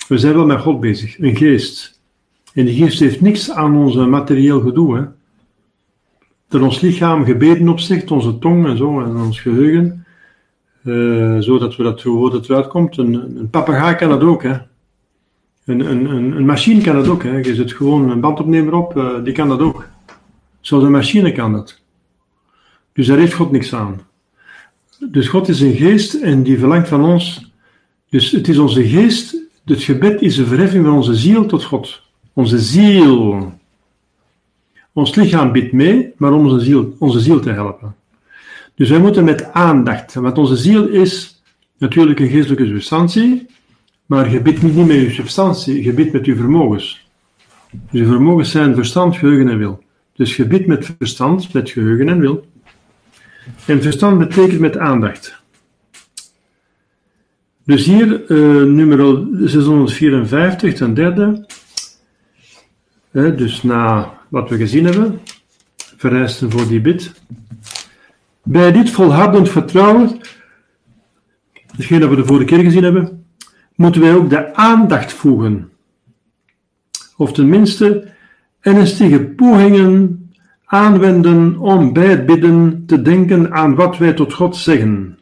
we zijn wel met God bezig, een geest. En die geest heeft niks aan onze materieel gedoe. Hè? Dat ons lichaam gebeden opzegt, onze tong en zo, en ons geheugen. Uh, zodat we dat woord het eruit komt. Een, een papegaai kan dat ook. Hè? Een, een, een, machine kan dat ook. Hè? Je zet gewoon een bandopnemer op, uh, die kan dat ook. Zelfs een machine kan dat. Dus daar heeft God niks aan. Dus God is een geest en die verlangt van ons. Dus het is onze geest, het gebed is een verheffing van onze ziel tot God. Onze ziel. Ons lichaam bidt mee, maar om onze ziel, onze ziel te helpen. Dus wij moeten met aandacht, want onze ziel is natuurlijk een geestelijke substantie, maar je bidt niet met je substantie, je bidt met je vermogens. Dus je vermogens zijn verstand, geheugen en wil. Dus je bidt met verstand, met geheugen en wil. En verstand betekent met aandacht. Dus hier, uh, nummer 654, ten derde. dus na wat we gezien hebben, vereisten voor die bid. Bij dit volhardend vertrouwen, hetgeen dat we de vorige keer gezien hebben, moeten wij ook de aandacht voegen. Of tenminste, ernstige pogingen aanwenden om bij bidden te denken aan wat wij tot God zeggen.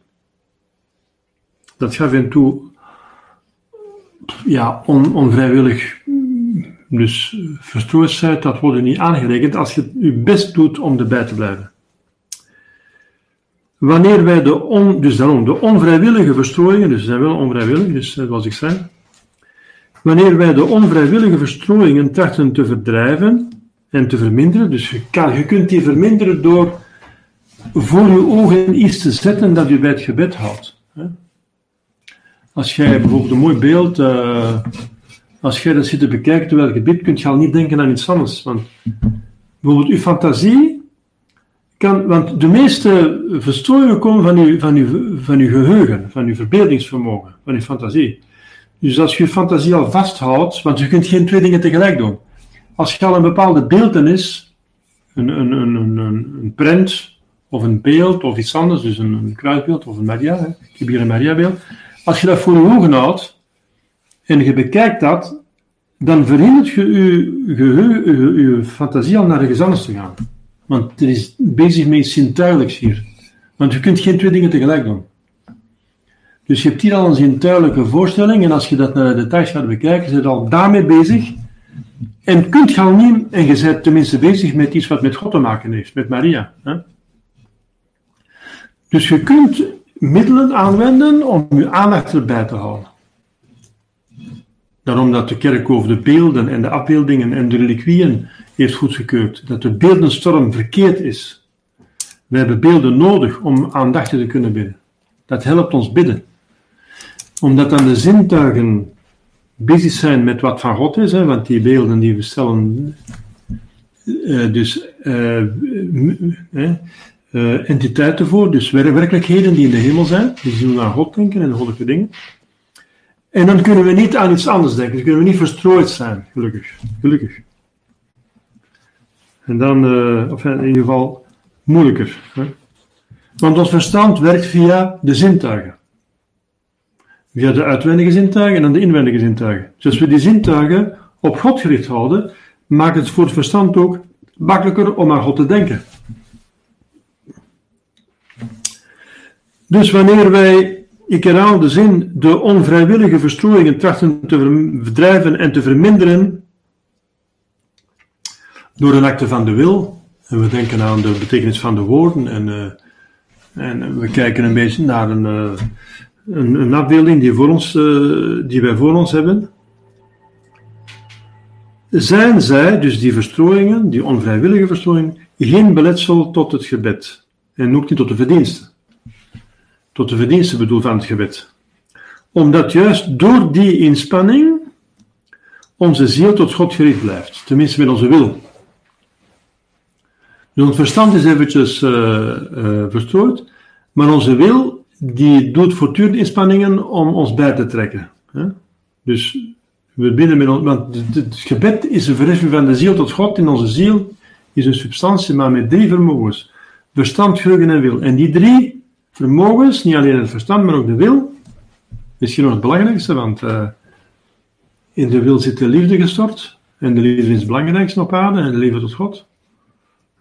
Dat gaf en toe ja, on, onvrijwillig, dus verstrooidheid, dat wordt niet aangerekend als je je best doet om erbij te blijven. Wanneer wij de, on, dus daarom, de onvrijwillige verstrooiingen, dus ze zijn wel onvrijwillig, dus zoals ik zei, wanneer wij de onvrijwillige verstrooiingen trachten te verdrijven, en te verminderen. Dus je, kan, je kunt die verminderen door voor je ogen iets te zetten dat je bij het gebed houdt. Als jij bijvoorbeeld een mooi beeld, uh, als jij dat zit te bekijken terwijl je bidt, kun je al niet denken aan iets anders. Want bijvoorbeeld je fantasie kan, want de meeste verstrooiingen komen van je, van, je, van je geheugen, van je verbeeldingsvermogen, van je fantasie. Dus als je je fantasie al vasthoudt, want je kunt geen twee dingen tegelijk doen als je al een bepaalde beeldenis, een, een, een, een, een print of een beeld of iets anders, dus een, een kruisbeeld of een Maria, hè. ik heb hier een Maria-beeld, als je dat voor je ogen houdt en je bekijkt dat, dan verhindert je je, je, fantasie al naar de anders te gaan. Want het is bezig met iets hier. Want je kunt geen twee dingen tegelijk doen. Dus je hebt hier al een zintuigelijke voorstelling en als je dat naar de details gaat bekijken, je al daarmee bezig en kunt niet, en je bent tenminste bezig met iets wat met God te maken heeft, met Maria. Hè? Dus je kunt middelen aanwenden om je aandacht erbij te houden. Daarom dat de kerk over de beelden en de afbeeldingen en de reliquieën heeft goedgekeurd. Dat de beeldenstorm verkeerd is. We hebben beelden nodig om aandachtig te kunnen bidden. Dat helpt ons bidden. Omdat dan de zintuigen bezig zijn met wat van God is, hè, want die beelden die we stellen, uh, dus uh, uh, entiteiten voor, dus werkelijkheden die in de hemel zijn, die doen aan God denken en de goddelijke dingen. En dan kunnen we niet aan iets anders denken, dan kunnen we niet verstrooid zijn, gelukkig. gelukkig. En dan, of in ieder geval, moeilijker. Hè? Want ons verstand werkt via de zintuigen. Via de uitwendige zintuigen en de inwendige zintuigen. Dus als we die zintuigen op God gericht houden, maakt het voor het verstand ook makkelijker om aan God te denken. Dus wanneer wij, ik herhaal de zin, de onvrijwillige verstrooiingen trachten te verdrijven en te verminderen door een acte van de wil, en we denken aan de betekenis van de woorden en, uh, en we kijken een beetje naar een, uh, een, afbeelding die, voor ons, uh, die wij voor ons hebben, zijn zij, dus die verstrooiingen, die onvrijwillige verstrooiingen, geen beletsel tot het gebed. En ook niet tot de verdiensten. Tot de verdiensten bedoel van het gebed. Omdat juist door die inspanning onze ziel tot God gericht blijft. Tenminste met onze wil. Dus ons verstand is eventjes uh, verstrooid, maar onze wil die doet voortdurend inspanningen om ons bij te trekken. Hè? Dus we bidden met ons, want het gebed is een verheffing van de ziel tot God in onze ziel, is een substantie, maar met drie vermogens. Verstand, geheugen en wil. En die drie vermogens, niet alleen het verstand, maar ook de wil, misschien nog het belangrijkste, want uh, in de wil zit de liefde gestort. En de liefde is het belangrijkste op aarde, en de liefde tot God.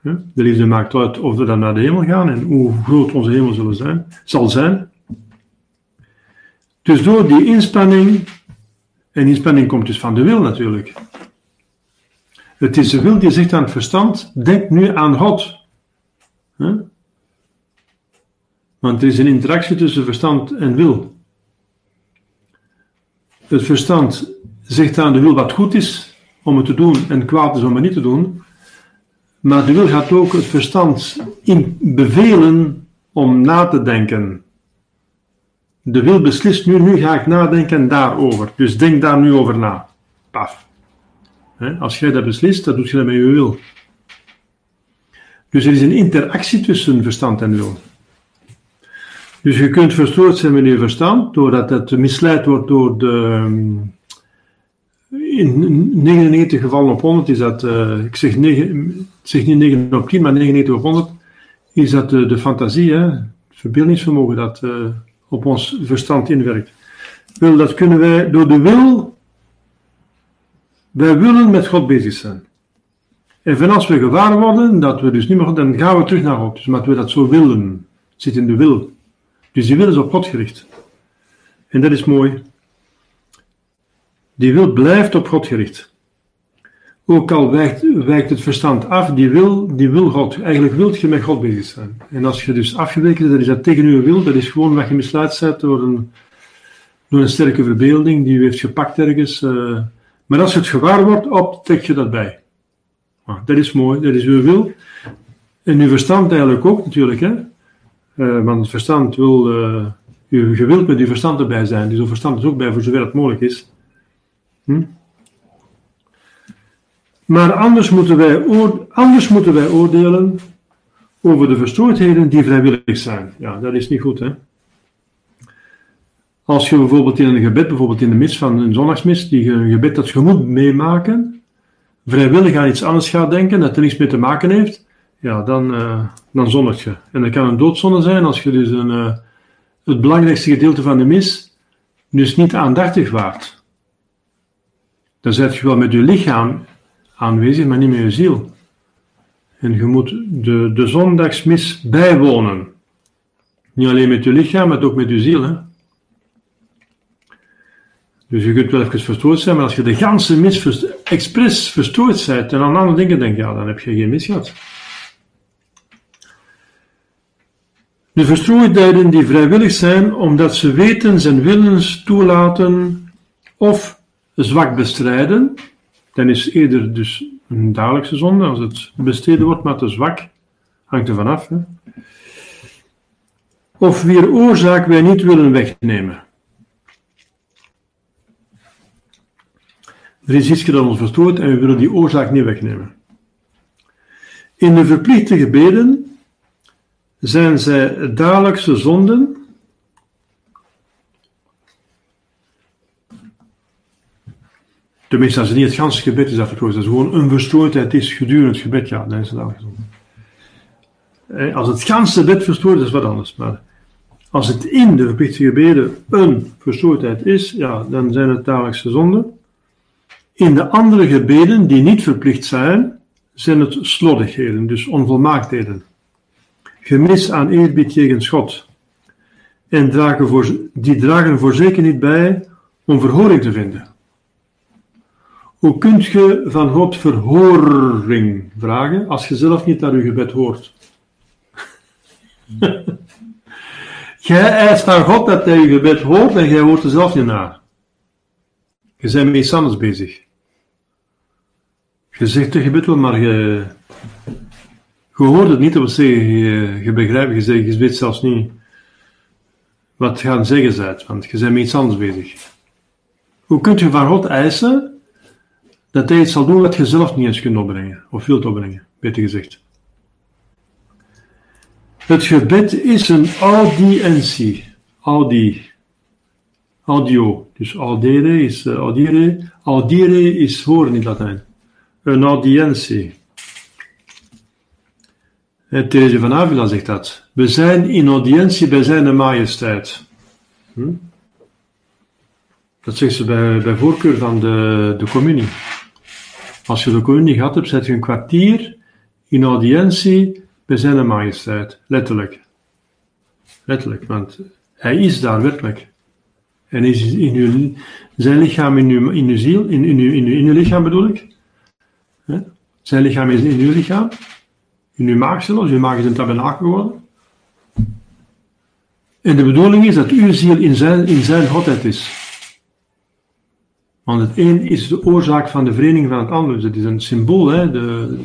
De liefde maakt uit of we dan naar de hemel gaan en hoe groot onze hemel zullen zijn, zal zijn. Dus door die inspanning, en inspanning komt dus van de wil natuurlijk. Het is de wil die zegt aan het verstand, denk nu aan God. Want er is een interactie tussen verstand en wil. Het verstand zegt aan de wil wat goed is om het te doen en kwaad is om het niet te doen. Maar de wil gaat ook het verstand in bevelen om na te denken. De wil beslist nu, nu ga ik nadenken daarover. Dus denk daar nu over na. Paf. Als jij dat beslist, dat doet je dat met je wil. Dus er is een interactie tussen verstand en wil. Dus je kunt verstoord zijn met je verstand, doordat het misleid wordt door de. In 99 gevallen op 100 is dat, uh, ik zeg, 9, zeg niet 9 op 10, maar 99 op 100, is dat de, fantasie, hè, het verbeeldingsvermogen dat uh, op ons verstand inwerkt. Wel, dat kunnen wij door de wil, wij willen met God bezig zijn. En als we gewaar worden dat we dus niet meer, dan gaan we terug naar God. Dus omdat we dat zo willen, zit in de wil. Dus die wil is op God gericht. En dat is mooi. Die wil blijft op God gericht. Ook al wijkt, het verstand af, die wil, die wil God. Eigenlijk wilt je met God bezig zijn. En als je dus afgeweken bent, is dat tegen je wil. Dat is gewoon wat je misleid bent door een, een sterke verbeelding die u heeft gepakt ergens. Uh, maar als je het gewaar wordt, op, trek je dat bij. Nou, dat is mooi, dat is uw wil. En uw verstand eigenlijk ook natuurlijk. Hè? Uh, want het verstand wil, uh, u, je met uw verstand erbij zijn. Dus uw verstand is ook bij voor zover het mogelijk is. Hm? Maar anders moeten, wij anders moeten wij oordelen over de verstoordheden die vrijwillig zijn. Ja, dat is niet goed, hè? Als je bijvoorbeeld in een gebed, bijvoorbeeld in de mis van een zondagsmis, die een gebed dat je moet meemaken, vrijwillig aan iets anders gaat denken, dat er niets mee te maken heeft, ja, dan, uh, dan je. En dat kan een doodzonde zijn als je dus een, uh, het belangrijkste gedeelte van de mis dus niet aandachtig waart. Dan zet je wel met je lichaam aanwezig, maar niet met je ziel. En je moet de, de zondagsmis bijwonen. Niet alleen met je lichaam, maar ook met je ziel. Hè? Dus je kunt wel even verstoord zijn, maar als je de ganse mis verst expres verstoord bent en aan andere dingen denkt, ja, dan heb je geen mis gehad. De verstrooidheden die vrijwillig zijn omdat ze wetens en willens toelaten of zwak bestrijden, dan is eerder dus een dagelijkse zonde als het besteden wordt, maar te zwak, hangt er vanaf. Of wier oorzaak wij niet willen wegnemen. Er is iets dat ons verstoort en we willen die oorzaak niet wegnemen. In de verplichte gebeden zijn zij dagelijkse zonden Tenminste, als het niet het ganse gebed is afgekozen, als het gewoon een verstoordheid is gedurende het gebed, ja, dan is het al gezond. Eh, als het ganse gebed verstoord is, wat anders. Maar als het in de verplichte gebeden een verstoordheid is, ja, dan zijn het dagelijkse zonden. In de andere gebeden, die niet verplicht zijn, zijn het slordigheden, dus onvolmaaktheden. Gemis aan eerbied jegens God. En dragen voor, die dragen voor zeker niet bij om verhoring te vinden. Hoe kunt je van God verhoring vragen als je zelf niet naar je gebed hoort? jij eist van God dat hij je gebed hoort en jij hoort er zelf niet naar. Je bent met iets anders bezig. Je zegt de gebed wel, maar je, hoort het niet, dat wil zeggen, je, je begrijpt, je, zegt, je weet zelfs niet wat gaan zeggen bent, want je bent met iets anders bezig. Hoe kunt je van God eisen dat hij het zal doen wat je zelf niet eens kunt opbrengen, of wilt opbrengen, beter gezegd. Het gebed is een audientie, audi, audio, dus audere is uh, audire, audire is horen in Latijn, een audientie. En Therese van Avila zegt dat. We zijn in audiëntie bij zijn majesteit. Hm? Dat zegt ze bij, bij voorkeur van de, de communie. Als je de communie gehad hebt, zet je een kwartier in audiëntie bij zijn majesteit. Letterlijk. Letterlijk, want hij is daar werkelijk. En is in uw, zijn lichaam in uw, in uw ziel, in, in, uw, in, uw, lichaam bedoel ik. Zijn lichaam is in uw lichaam. In uw maag zelfs, uw maag is een tabernakel geworden. En de bedoeling is dat uw ziel in zijn, in zijn godheid is. Want het een is de oorzaak van de vereniging van het ander. Dus het is een symbool. Hè? De,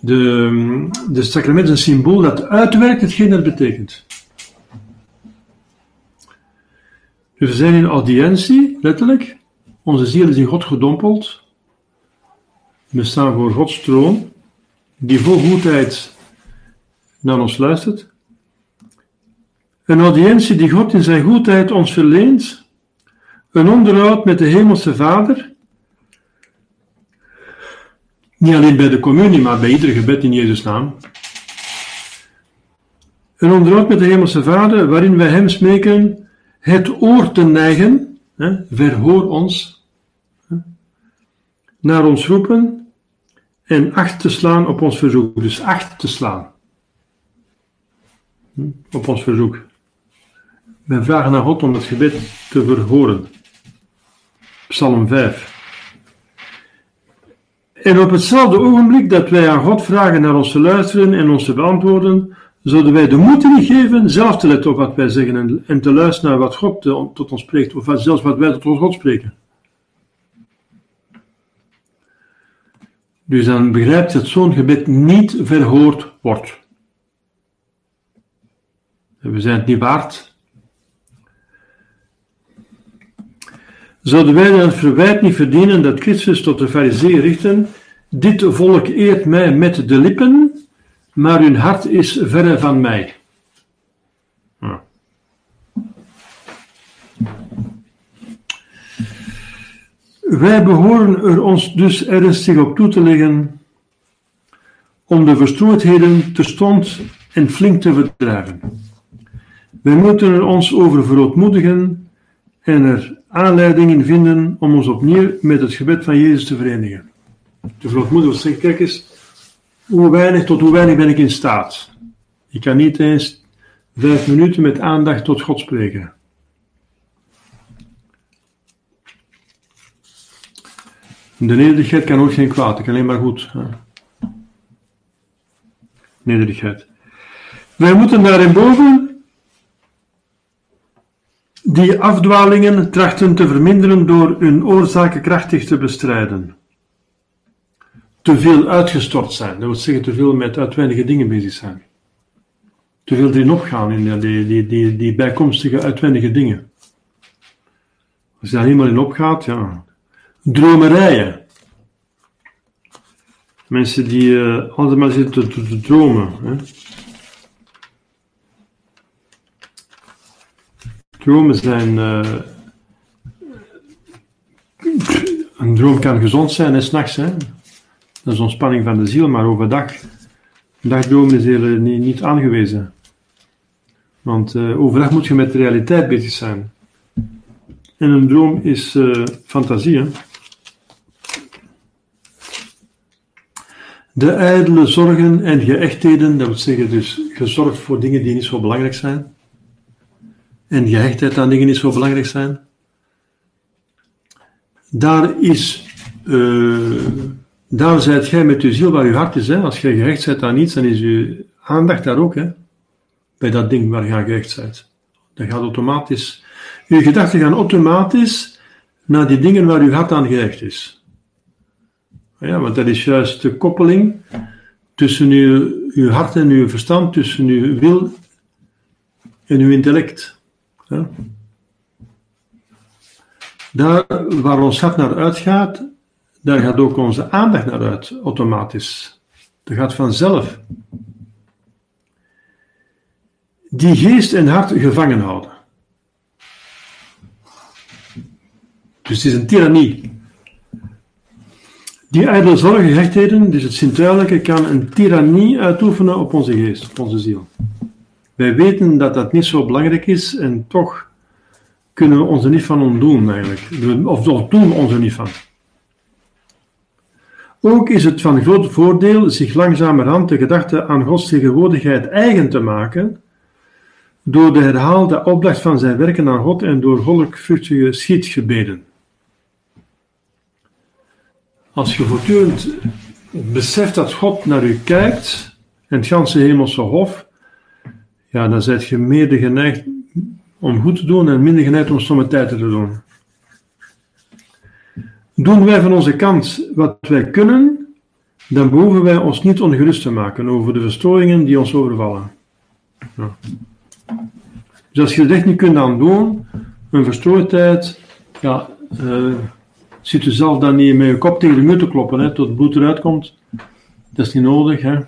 de, de sacrament is een symbool dat uitwerkt hetgeen dat betekent. Dus we zijn in audiëntie, letterlijk. Onze ziel is in God gedompeld. We staan voor Gods troon, die vol goedheid naar ons luistert. Een audiëntie die God in zijn goedheid ons verleent. Een onderhoud met de Hemelse Vader. Niet alleen bij de communie, maar bij ieder gebed in Jezus' naam. Een onderhoud met de Hemelse Vader, waarin wij Hem smeken het oor te neigen, hè, verhoor ons, hè, naar ons roepen en acht te slaan op ons verzoek. Dus acht te slaan hm, op ons verzoek. Wij vragen naar God om het gebed te verhoren. Psalm 5. En op hetzelfde ogenblik dat wij aan God vragen naar ons te luisteren en ons te beantwoorden, zouden wij de moed niet geven zelf te letten op wat wij zeggen en, te luisteren naar wat God tot ons spreekt, of zelfs wat wij tot God spreken. Dus dan begrijpt dat zo'n gebed niet verhoord wordt. we zijn het niet waard. Zouden wij dan het verwijt niet verdienen dat Christus tot de fariseeën richten, dit volk eert mij met de lippen, maar hun hart is verre van mij. Wij behoren er ons dus ernstig op toe te leggen om de verstoordheden terstond en flink te verdrijven. Wij moeten er ons over verootmoedigen en er aanleidingen vinden om ons opnieuw met het gebed van Jezus te verenigen. De verootmoedigen zeggen, kijk eens, hoe weinig tot hoe weinig ben ik in staat. Ik kan niet eens vijf minuten met aandacht tot God spreken. De nederigheid kan ook geen kwaad, ik alleen maar goed. Nederigheid. Wij moeten daarboven die afdwalingen trachten te verminderen door hun oorzaken krachtig te bestrijden. Te veel uitgestort zijn, dat wil zeggen te veel met uitwendige dingen bezig zijn. Te veel erin opgaan in die, die, die, die bijkomstige uitwendige dingen. Als je daar helemaal in opgaat, ja, dromerijen. Mensen die uh, altijd maar zitten te, te dromen. Hè. Dromen zijn. Uh, een droom kan gezond zijn en s'nachts. Dat is ontspanning van de ziel, maar overdag. Dagdromen is heel, uh, niet, niet, aangewezen. Want uh, overdag moet je met de realiteit bezig zijn. En een droom is fantasie. Hè? De ijdele zorgen en gehechtheden, dat wil zeggen dus gezorgd voor dingen die niet zo belangrijk zijn. En gehechtheid aan dingen niet zo belangrijk zijn. Daar is, uh, daar zijt jij met je ziel waar je hart is. Hè? Als je gehecht bent aan iets, dan is je aandacht daar ook. Hè? Bij dat ding waar je aan gehecht bent. Dat gaat automatisch, je gedachten gaan automatisch naar die dingen waar je hart aan gehecht is. Ja, want dat is juist de koppeling tussen uw hart en uw verstand, tussen uw wil en uw intellect. Daar waar ons hart naar uitgaat, daar gaat ook onze aandacht naar uit, automatisch. Dat gaat vanzelf. Die geest en hart gevangen houden. Dus het is een tirannie Die ijdele zorgengehechtheden, dus het zintuigelijke, kan een tirannie uitoefenen op onze geest, op onze ziel. Wij weten dat dat niet zo belangrijk is en toch kunnen we ons er niet van ontdoen eigenlijk. Of, we ons er niet van. Ook is het van groot voordeel zich langzamerhand de gedachte aan Gods tegenwoordigheid eigen te maken, door de herhaalde opdracht van zijn werken aan God en door volkvruchtige schietgebeden. Als je voortdurend beseft dat God naar u kijkt, en het ganse hemelse hof, ja, dan zijt je meer de geneigd om goed te doen en minder geneigd om stomme tijd te doen. Doen wij van onze kant wat wij kunnen, dan behoeven wij ons niet ongerust te maken over de verstoringen die ons overvallen. Ja. Dus als je er echt niet kunt aan doen, een verstoordheid, ja, uh, zit je zelf dan niet met je kop tegen de muur te kloppen, hè, tot het bloed eruit komt. Dat is niet nodig. Hè.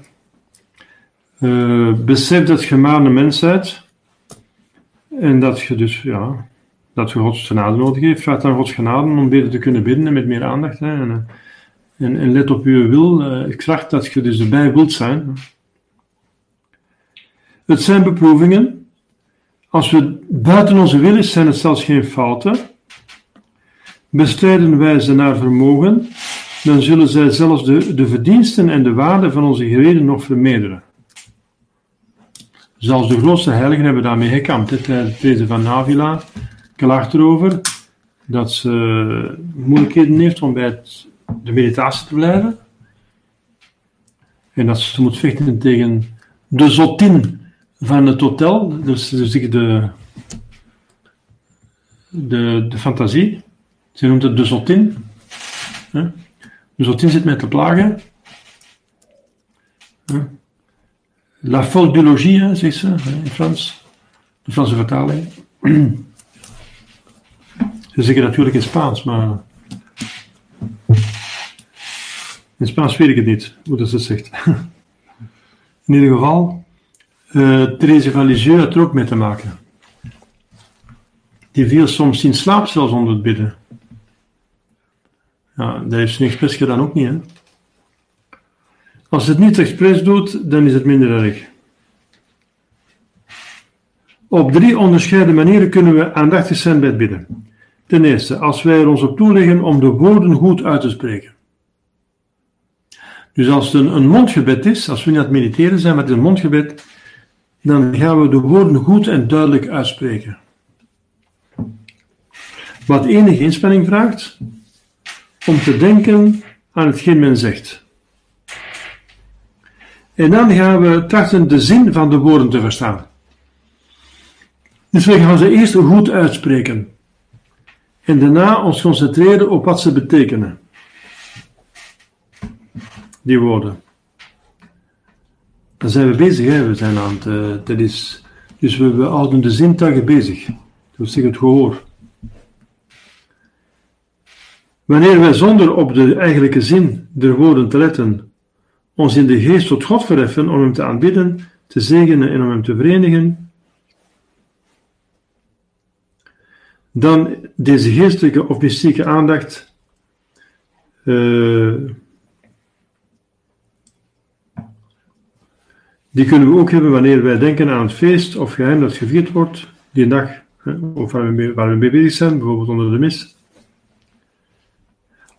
Uh, besef dat je maar een mens bent. En dat je dus, ja, dat je Gods genade nodig heeft. Vraag aan Gods genade om beter te kunnen bidden en met meer aandacht. Hè. En, eh, en, en, let op je wil. Uh, ik vraag dat je dus erbij wilt zijn. Het zijn beproevingen. Als we buiten onze wil is, zijn het zelfs geen fouten. Bestrijden wij ze naar vermogen, dan zullen zij zelfs de, de verdiensten en de waarde van onze gereden nog vermeerderen. Zelfs de grootste heiligen hebben daarmee gekampt. Het deze van Navila klaagt erover dat ze moeilijkheden heeft om bij de meditatie te blijven. En dat ze moet vechten tegen de zotin van het hotel, dus, dus de, de, de fantasie. Ze noemt het de zotin. De zotin zit met te plagen. La folle du logis, zegt ze in Frans. De Franse vertaling. Ze zeggen natuurlijk in Spaans, maar. In Spaans weet ik het niet, hoe dat ze zegt. In ieder geval, uh, van Lisieux had er ook mee te maken. Die viel soms in slaap zelfs onder het bidden. Ja, dat heeft ze expres gedaan ook niet, hè. Als het niet expres doet, dan is het minder erg. Op drie onderscheiden manieren kunnen we aandachtig zijn bij het bidden. Ten eerste, als wij er ons op toeleggen om de woorden goed uit te spreken. Dus als het een, mondgebed is, als we niet aan het mediteren zijn, is een mondgebed, dan gaan we de woorden goed en duidelijk uitspreken. Wat enige inspanning vraagt, om te denken aan hetgeen men zegt. En dan gaan we trachten de zin van de woorden te verstaan. Dus we gaan ze eerst goed uitspreken. En daarna ons concentreren op wat ze betekenen. Die woorden. Dan zijn we bezig, hè? we zijn aan het. Uh, dat is, dus we, we houden de zintuigen bezig. Dat wil zeggen het gehoor. Wanneer wij zonder op de eigenlijke zin der woorden te letten, ons in de geest tot God verheffen om Hem te aanbidden, te zegenen en om Hem te verenigen, dan deze geestelijke of mystieke aandacht uh, die kunnen we ook hebben wanneer wij denken aan het feest of geheim dat gevierd wordt, die dag, of waar we, mee, waar we mee bezig zijn, bijvoorbeeld onder de mis.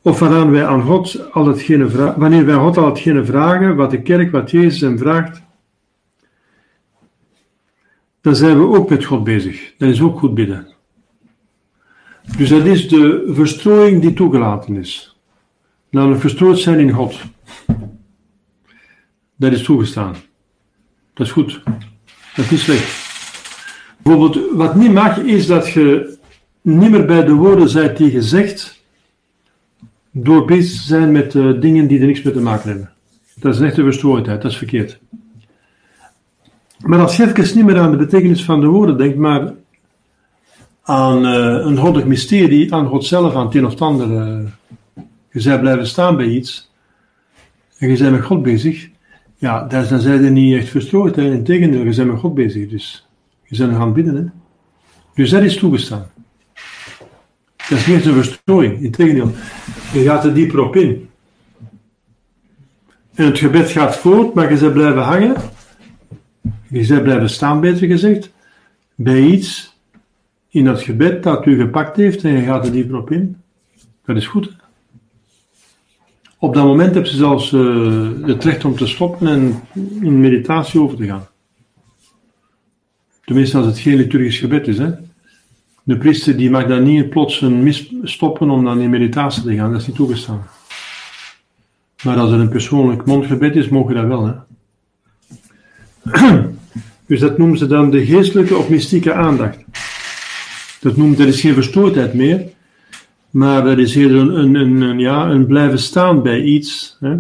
Of waaraan wij aan God al hetgene vragen, wanneer wij God al hetgene vragen, wat de kerk, wat Jezus hem vraagt, dan zijn we ook met God bezig. Dat is ook goed bidden. Dus dat is de verstrooiing die toegelaten is. Namelijk verstrooid zijn in God. Dat is toegestaan. Dat is goed. Dat is slecht. Bijvoorbeeld, wat niet mag, is dat je niet meer bij de woorden zijt die je zegt, door bezig te zijn met uh, dingen die er niks mee te maken hebben. Dat is een echte dat is verkeerd. Maar als je even niet meer aan de betekenis van de woorden denkt, maar aan uh, een goddelijk mysterie, aan God zelf, aan het een of het ander. Uh, je blijven staan bij iets en je bent met God bezig, ja, dan zijn je niet echt verstrooid. Integendeel, je bent met God bezig, dus je bent gaan bidden. Hè. Dus dat is toegestaan. Dat is niet een verstrooiing, integendeel. Je gaat er dieper op in. En het gebed gaat voort, maar je bent blijven hangen. Je bent blijven staan, beter gezegd. Bij iets in dat gebed dat u gepakt heeft en je gaat er dieper op in. Dat is goed. Op dat moment heb je zelfs eh, het recht om te stoppen en in meditatie over te gaan. Tenminste, als het geen liturgisch gebed is. Hè? De priester die mag dan niet plots een mis stoppen om dan in meditatie te gaan. Dat is niet toegestaan. Maar als het een persoonlijk mondgebed is, mogen dat wel. Hè? Dus dat noemen ze dan de geestelijke of mystieke aandacht. Dat, noemt, dat is geen verstoordheid meer, maar dat is eerder een, een, ja, een blijven staan bij iets. Hè?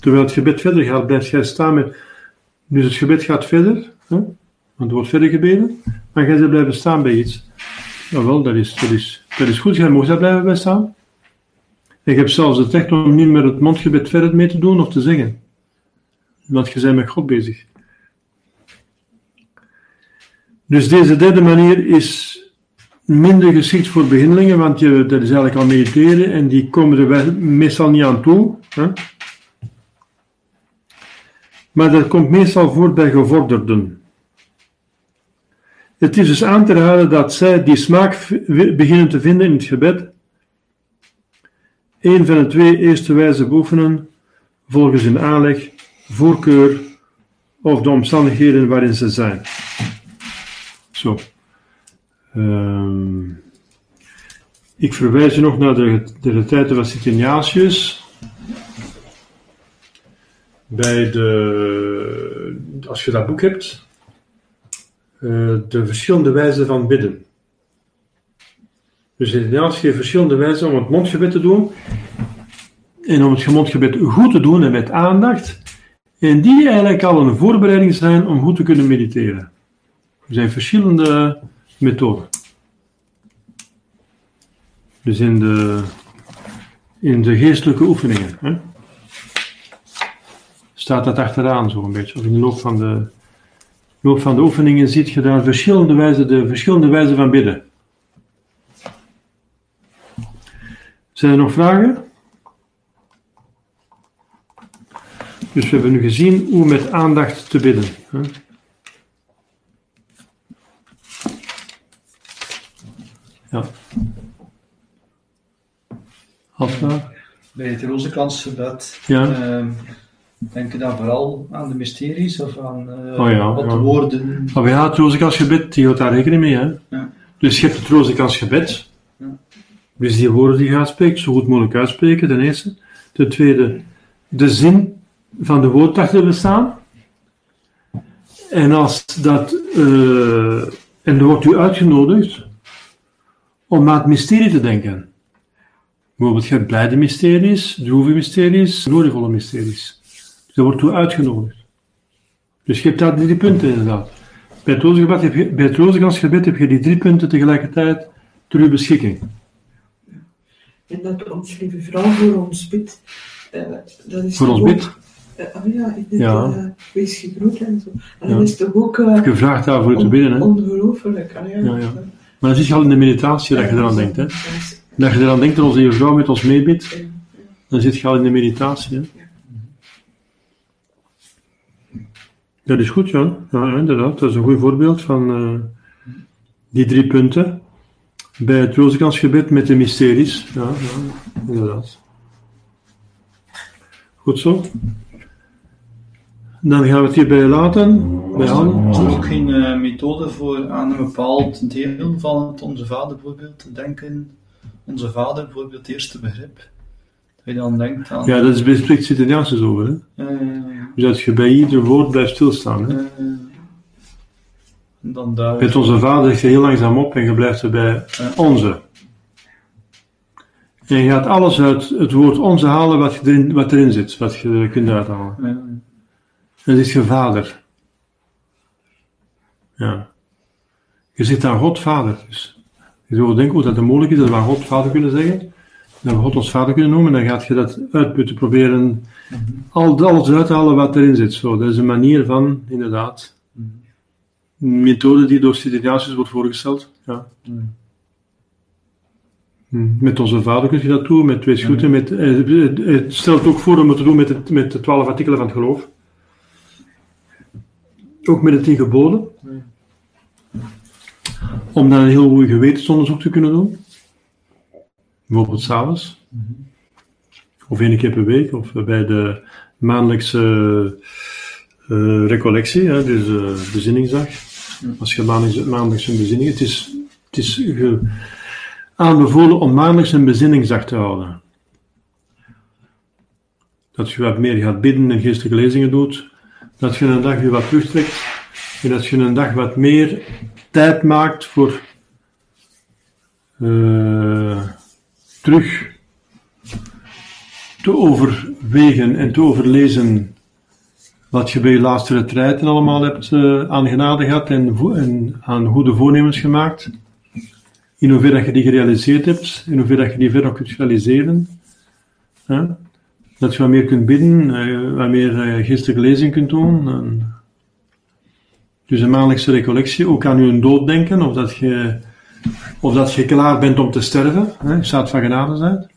Terwijl het gebed verder gaat, blijft jij staan met. Dus het gebed gaat verder, hè? Want er wordt verder gebeden, maar jij zit blijven staan bij iets. Jawel, dat is, dat is, dat is goed, jij mag daar blijven bij staan. Je hebt zelfs het recht om niet met het mondgebed verder mee te doen of te zeggen. Want je bent met God bezig. Dus deze derde manier is minder geschikt voor beginnelingen, want je, dat is eigenlijk al mediteren en die komen er meestal niet aan toe. Hè? Maar dat komt meestal voor bij gevorderden. Het is dus aan te raden dat zij die smaak beginnen te vinden in het gebed, een van de twee eerste wijze beoefenen, volgens hun aanleg, voorkeur of de omstandigheden waarin ze zijn. Zo. Ehm, ik verwijs je nog naar de, de retraite van Sint Ignatius. Bij de, als je dat boek hebt, de verschillende wijzen van bidden. Dus Ignatius geeft verschillende wijzen om het mondgebed te doen. En om het mondgebed goed te doen en met aandacht. En die eigenlijk al een voorbereiding zijn om goed te kunnen mediteren. Er zijn verschillende methoden. Dus in de, in de geestelijke oefeningen. Hè, staat dat achteraan zo een beetje. Of in de loop van de, loop van de oefeningen ziet je daar verschillende wijzen, de verschillende wijzen van bidden. Zijn er nog vragen? Dus we hebben nu gezien hoe met aandacht te bidden. Hè? Ja. Afvraag? Bij het Rozenkransgebed Ja. ehm, denk je dan vooral aan de mysteries of aan Oh ja, wat ja. woorden? Maar ja, het Rozekansgebed, die houdt daar rekening mee. Hè? Ja. Dus je hebt het Rozekansgebed. Ja. Dus die woorden die je spreken, zo goed mogelijk uitspreken, ten eerste. Ten tweede, de zin van de woord achter bestaan. En als dat, eh, en dan wordt u uitgenodigd om aan het mysterie te denken. Bijvoorbeeld, je hebt blijde mysteries, droeve mysteries, glorievolle mysteries. Daar wordt u uitgenodigd. Dus je hebt daar drie punten inderdaad. Bij het Rozengebed heb je, bij het heb je die drie punten tegelijkertijd ter uw beschikking. En dat ons lieve vrouw voor ons bidt. eh, dat is Voor ons bid. eh, oh ja, het Ja. eh, wees gegroet en zo. En Ja. dat is toch ook Gevraagd daarvoor te on- bidden. Hè? ongelooflijk. ah ja. Ja, ja. Maar dan zit je al in de meditatie dat je eraan denkt. Hè? Dat je eraan denkt dat onze vrouw met ons meebidt, dan zit je al in de meditatie. Hè? Dat is goed, ja. ja. Inderdaad, dat is een goed voorbeeld van eh, die drie punten. Bij het Rozekansgebed met de mysteries. Ja, ja, inderdaad. Goed zo. Dan gaan we het hierbij laten. Bij. Is er ook geen eh, methode voor aan een bepaald deel van het Onze Vader bijvoorbeeld te denken? Onze Vader bijvoorbeeld, het eerste begrip. Je dan denkt aan... Ja, dat is bij spreekt Sint Ignatius over. Hè? eh, Dus dat je bij ieder woord blijft stilstaan. Hè? eh, dan daar... Met onze vader zeg je heel langzaam op en je blijft erbij Ja. onze. En je gaat alles uit het woord onze halen wat, je erin, wat erin zit, wat je kunt uithalen. Ja, En dat is je vader. Ja. Je zit aan God vader. Dus je zou denken hoe dat het mogelijk is dat we aan God vader kunnen zeggen. Dat we God ons vader kunnen noemen. Dan gaat je dat uitputten, proberen al, alles eruit te halen wat erin zit. Zo, dat is een manier van, inderdaad, een methode die door Sint Ignatius wordt voorgesteld. Ja. Hm, Met onze vader kun je dat doen, met twee. Met, eh, het- het stelt ook voor om het te doen met, het, met de twaalf artikelen van het geloof. Ook met de tien geboden. Om dan een heel goed gewetensonderzoek te kunnen doen. Bijvoorbeeld s'avonds. Of één keer per week. Of bij de maandelijkse eh, recollectie, hè, dus eh, bezinningsdag. Als je maandelijks, maandelijks een bezinning... Het is, het is ge- aanbevolen om maandelijks een bezinningsdag te houden. Dat je wat meer gaat bidden en geestelijke lezingen doet. Dat je een dag weer wat terugtrekt. En dat je een dag wat meer tijd maakt voor eh, terug te overwegen en te overlezen wat je bij je laatste retreiten allemaal hebt eh, aan genade gehad en, en aan goede voornemens gemaakt in hoeverre je die gerealiseerd hebt, in hoeverre je die verder kunt realiseren. Dat je wat meer kunt bidden, eh, wat meer eh, geestelijke lezing kunt doen. En dus een maandelijkse recollectie, ook aan je dood denken, of dat je, of dat je klaar bent om te sterven. Hè? Staat van genade zijn.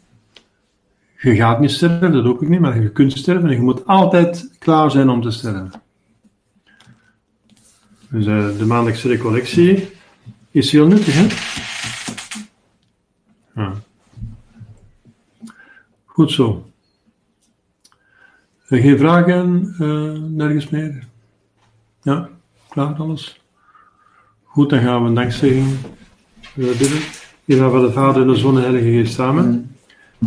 Je gaat niet sterven, dat ook niet, maar je kunt sterven en je moet altijd klaar zijn om te sterven. Dus eh, de maandelijkse recollectie is heel nuttig, hè? Goed zo. Geen vragen? eh, nergens meer? Ja, klaar alles? Goed, dan gaan we een dankzegging eh, bidden. In de naam van de Vader en de Zon en de Heilige Geest samen.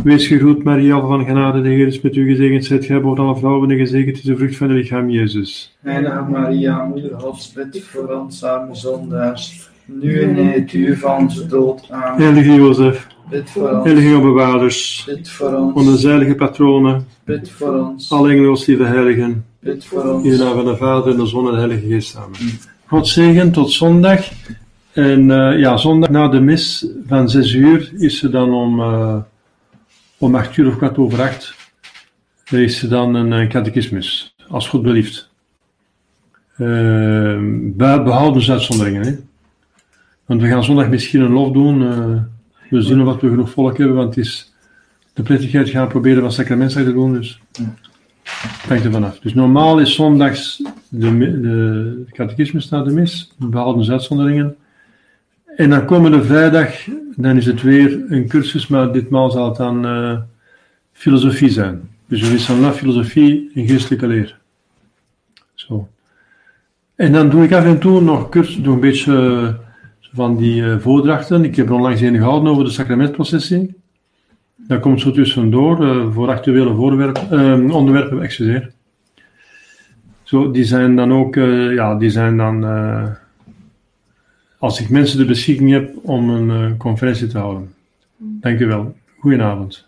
Wees gegroet, Maria, van genade, de Heer is met u gezegend. Zijt gij boven alle vrouwen en gezegend is de vrucht van uw lichaam, Jezus. Heilige Maria, Moeder Gods, bid voor ons arme zondaars, nu en in het uur van onze dood. Amen. Heilige Jozef, Bid voor ons, heilige bewaarders, bid voor onze ons, heilige patronen, bid voor ons, alle engelen, ons lieve heiligen, bid voor in de ons. naam van de Vader en de Zon en de Heilige Geest samen. God zegen tot zondag. En eh, ja, zondag na de mis van zes uur is er dan om, eh, om acht uur of kwart over acht er is er dan een, catechismus, als goed belieft. Eh, bij behoudens-uitzonderingen. Hè? Want we gaan zondag misschien een lof doen. we zien of we genoeg volk hebben, want het is de prettigheid gaan proberen van sacramentsdag te doen. Dus hangt er vanaf. Dus normaal is zondags de, de catechismus na de mis, behoudens uitzonderingen. En dan komende vrijdag, dan is het weer een cursus, maar ditmaal zal het dan eh, filosofie zijn. Dus is dan la filosofie en geestelijke leer. Zo. En dan doe ik af en toe nog cursus, doe een beetje eh, van die eh, voordrachten. Ik heb er onlangs een gehouden over de sacramentprocessie. Dat komt zo tussendoor voor actuele voorwerpen, onderwerpen, excuseer. Zo, die zijn dan ook, ja, die zijn dan, als ik mensen de beschikking heb om een eh, conferentie te houden. Dank u wel. Goedenavond.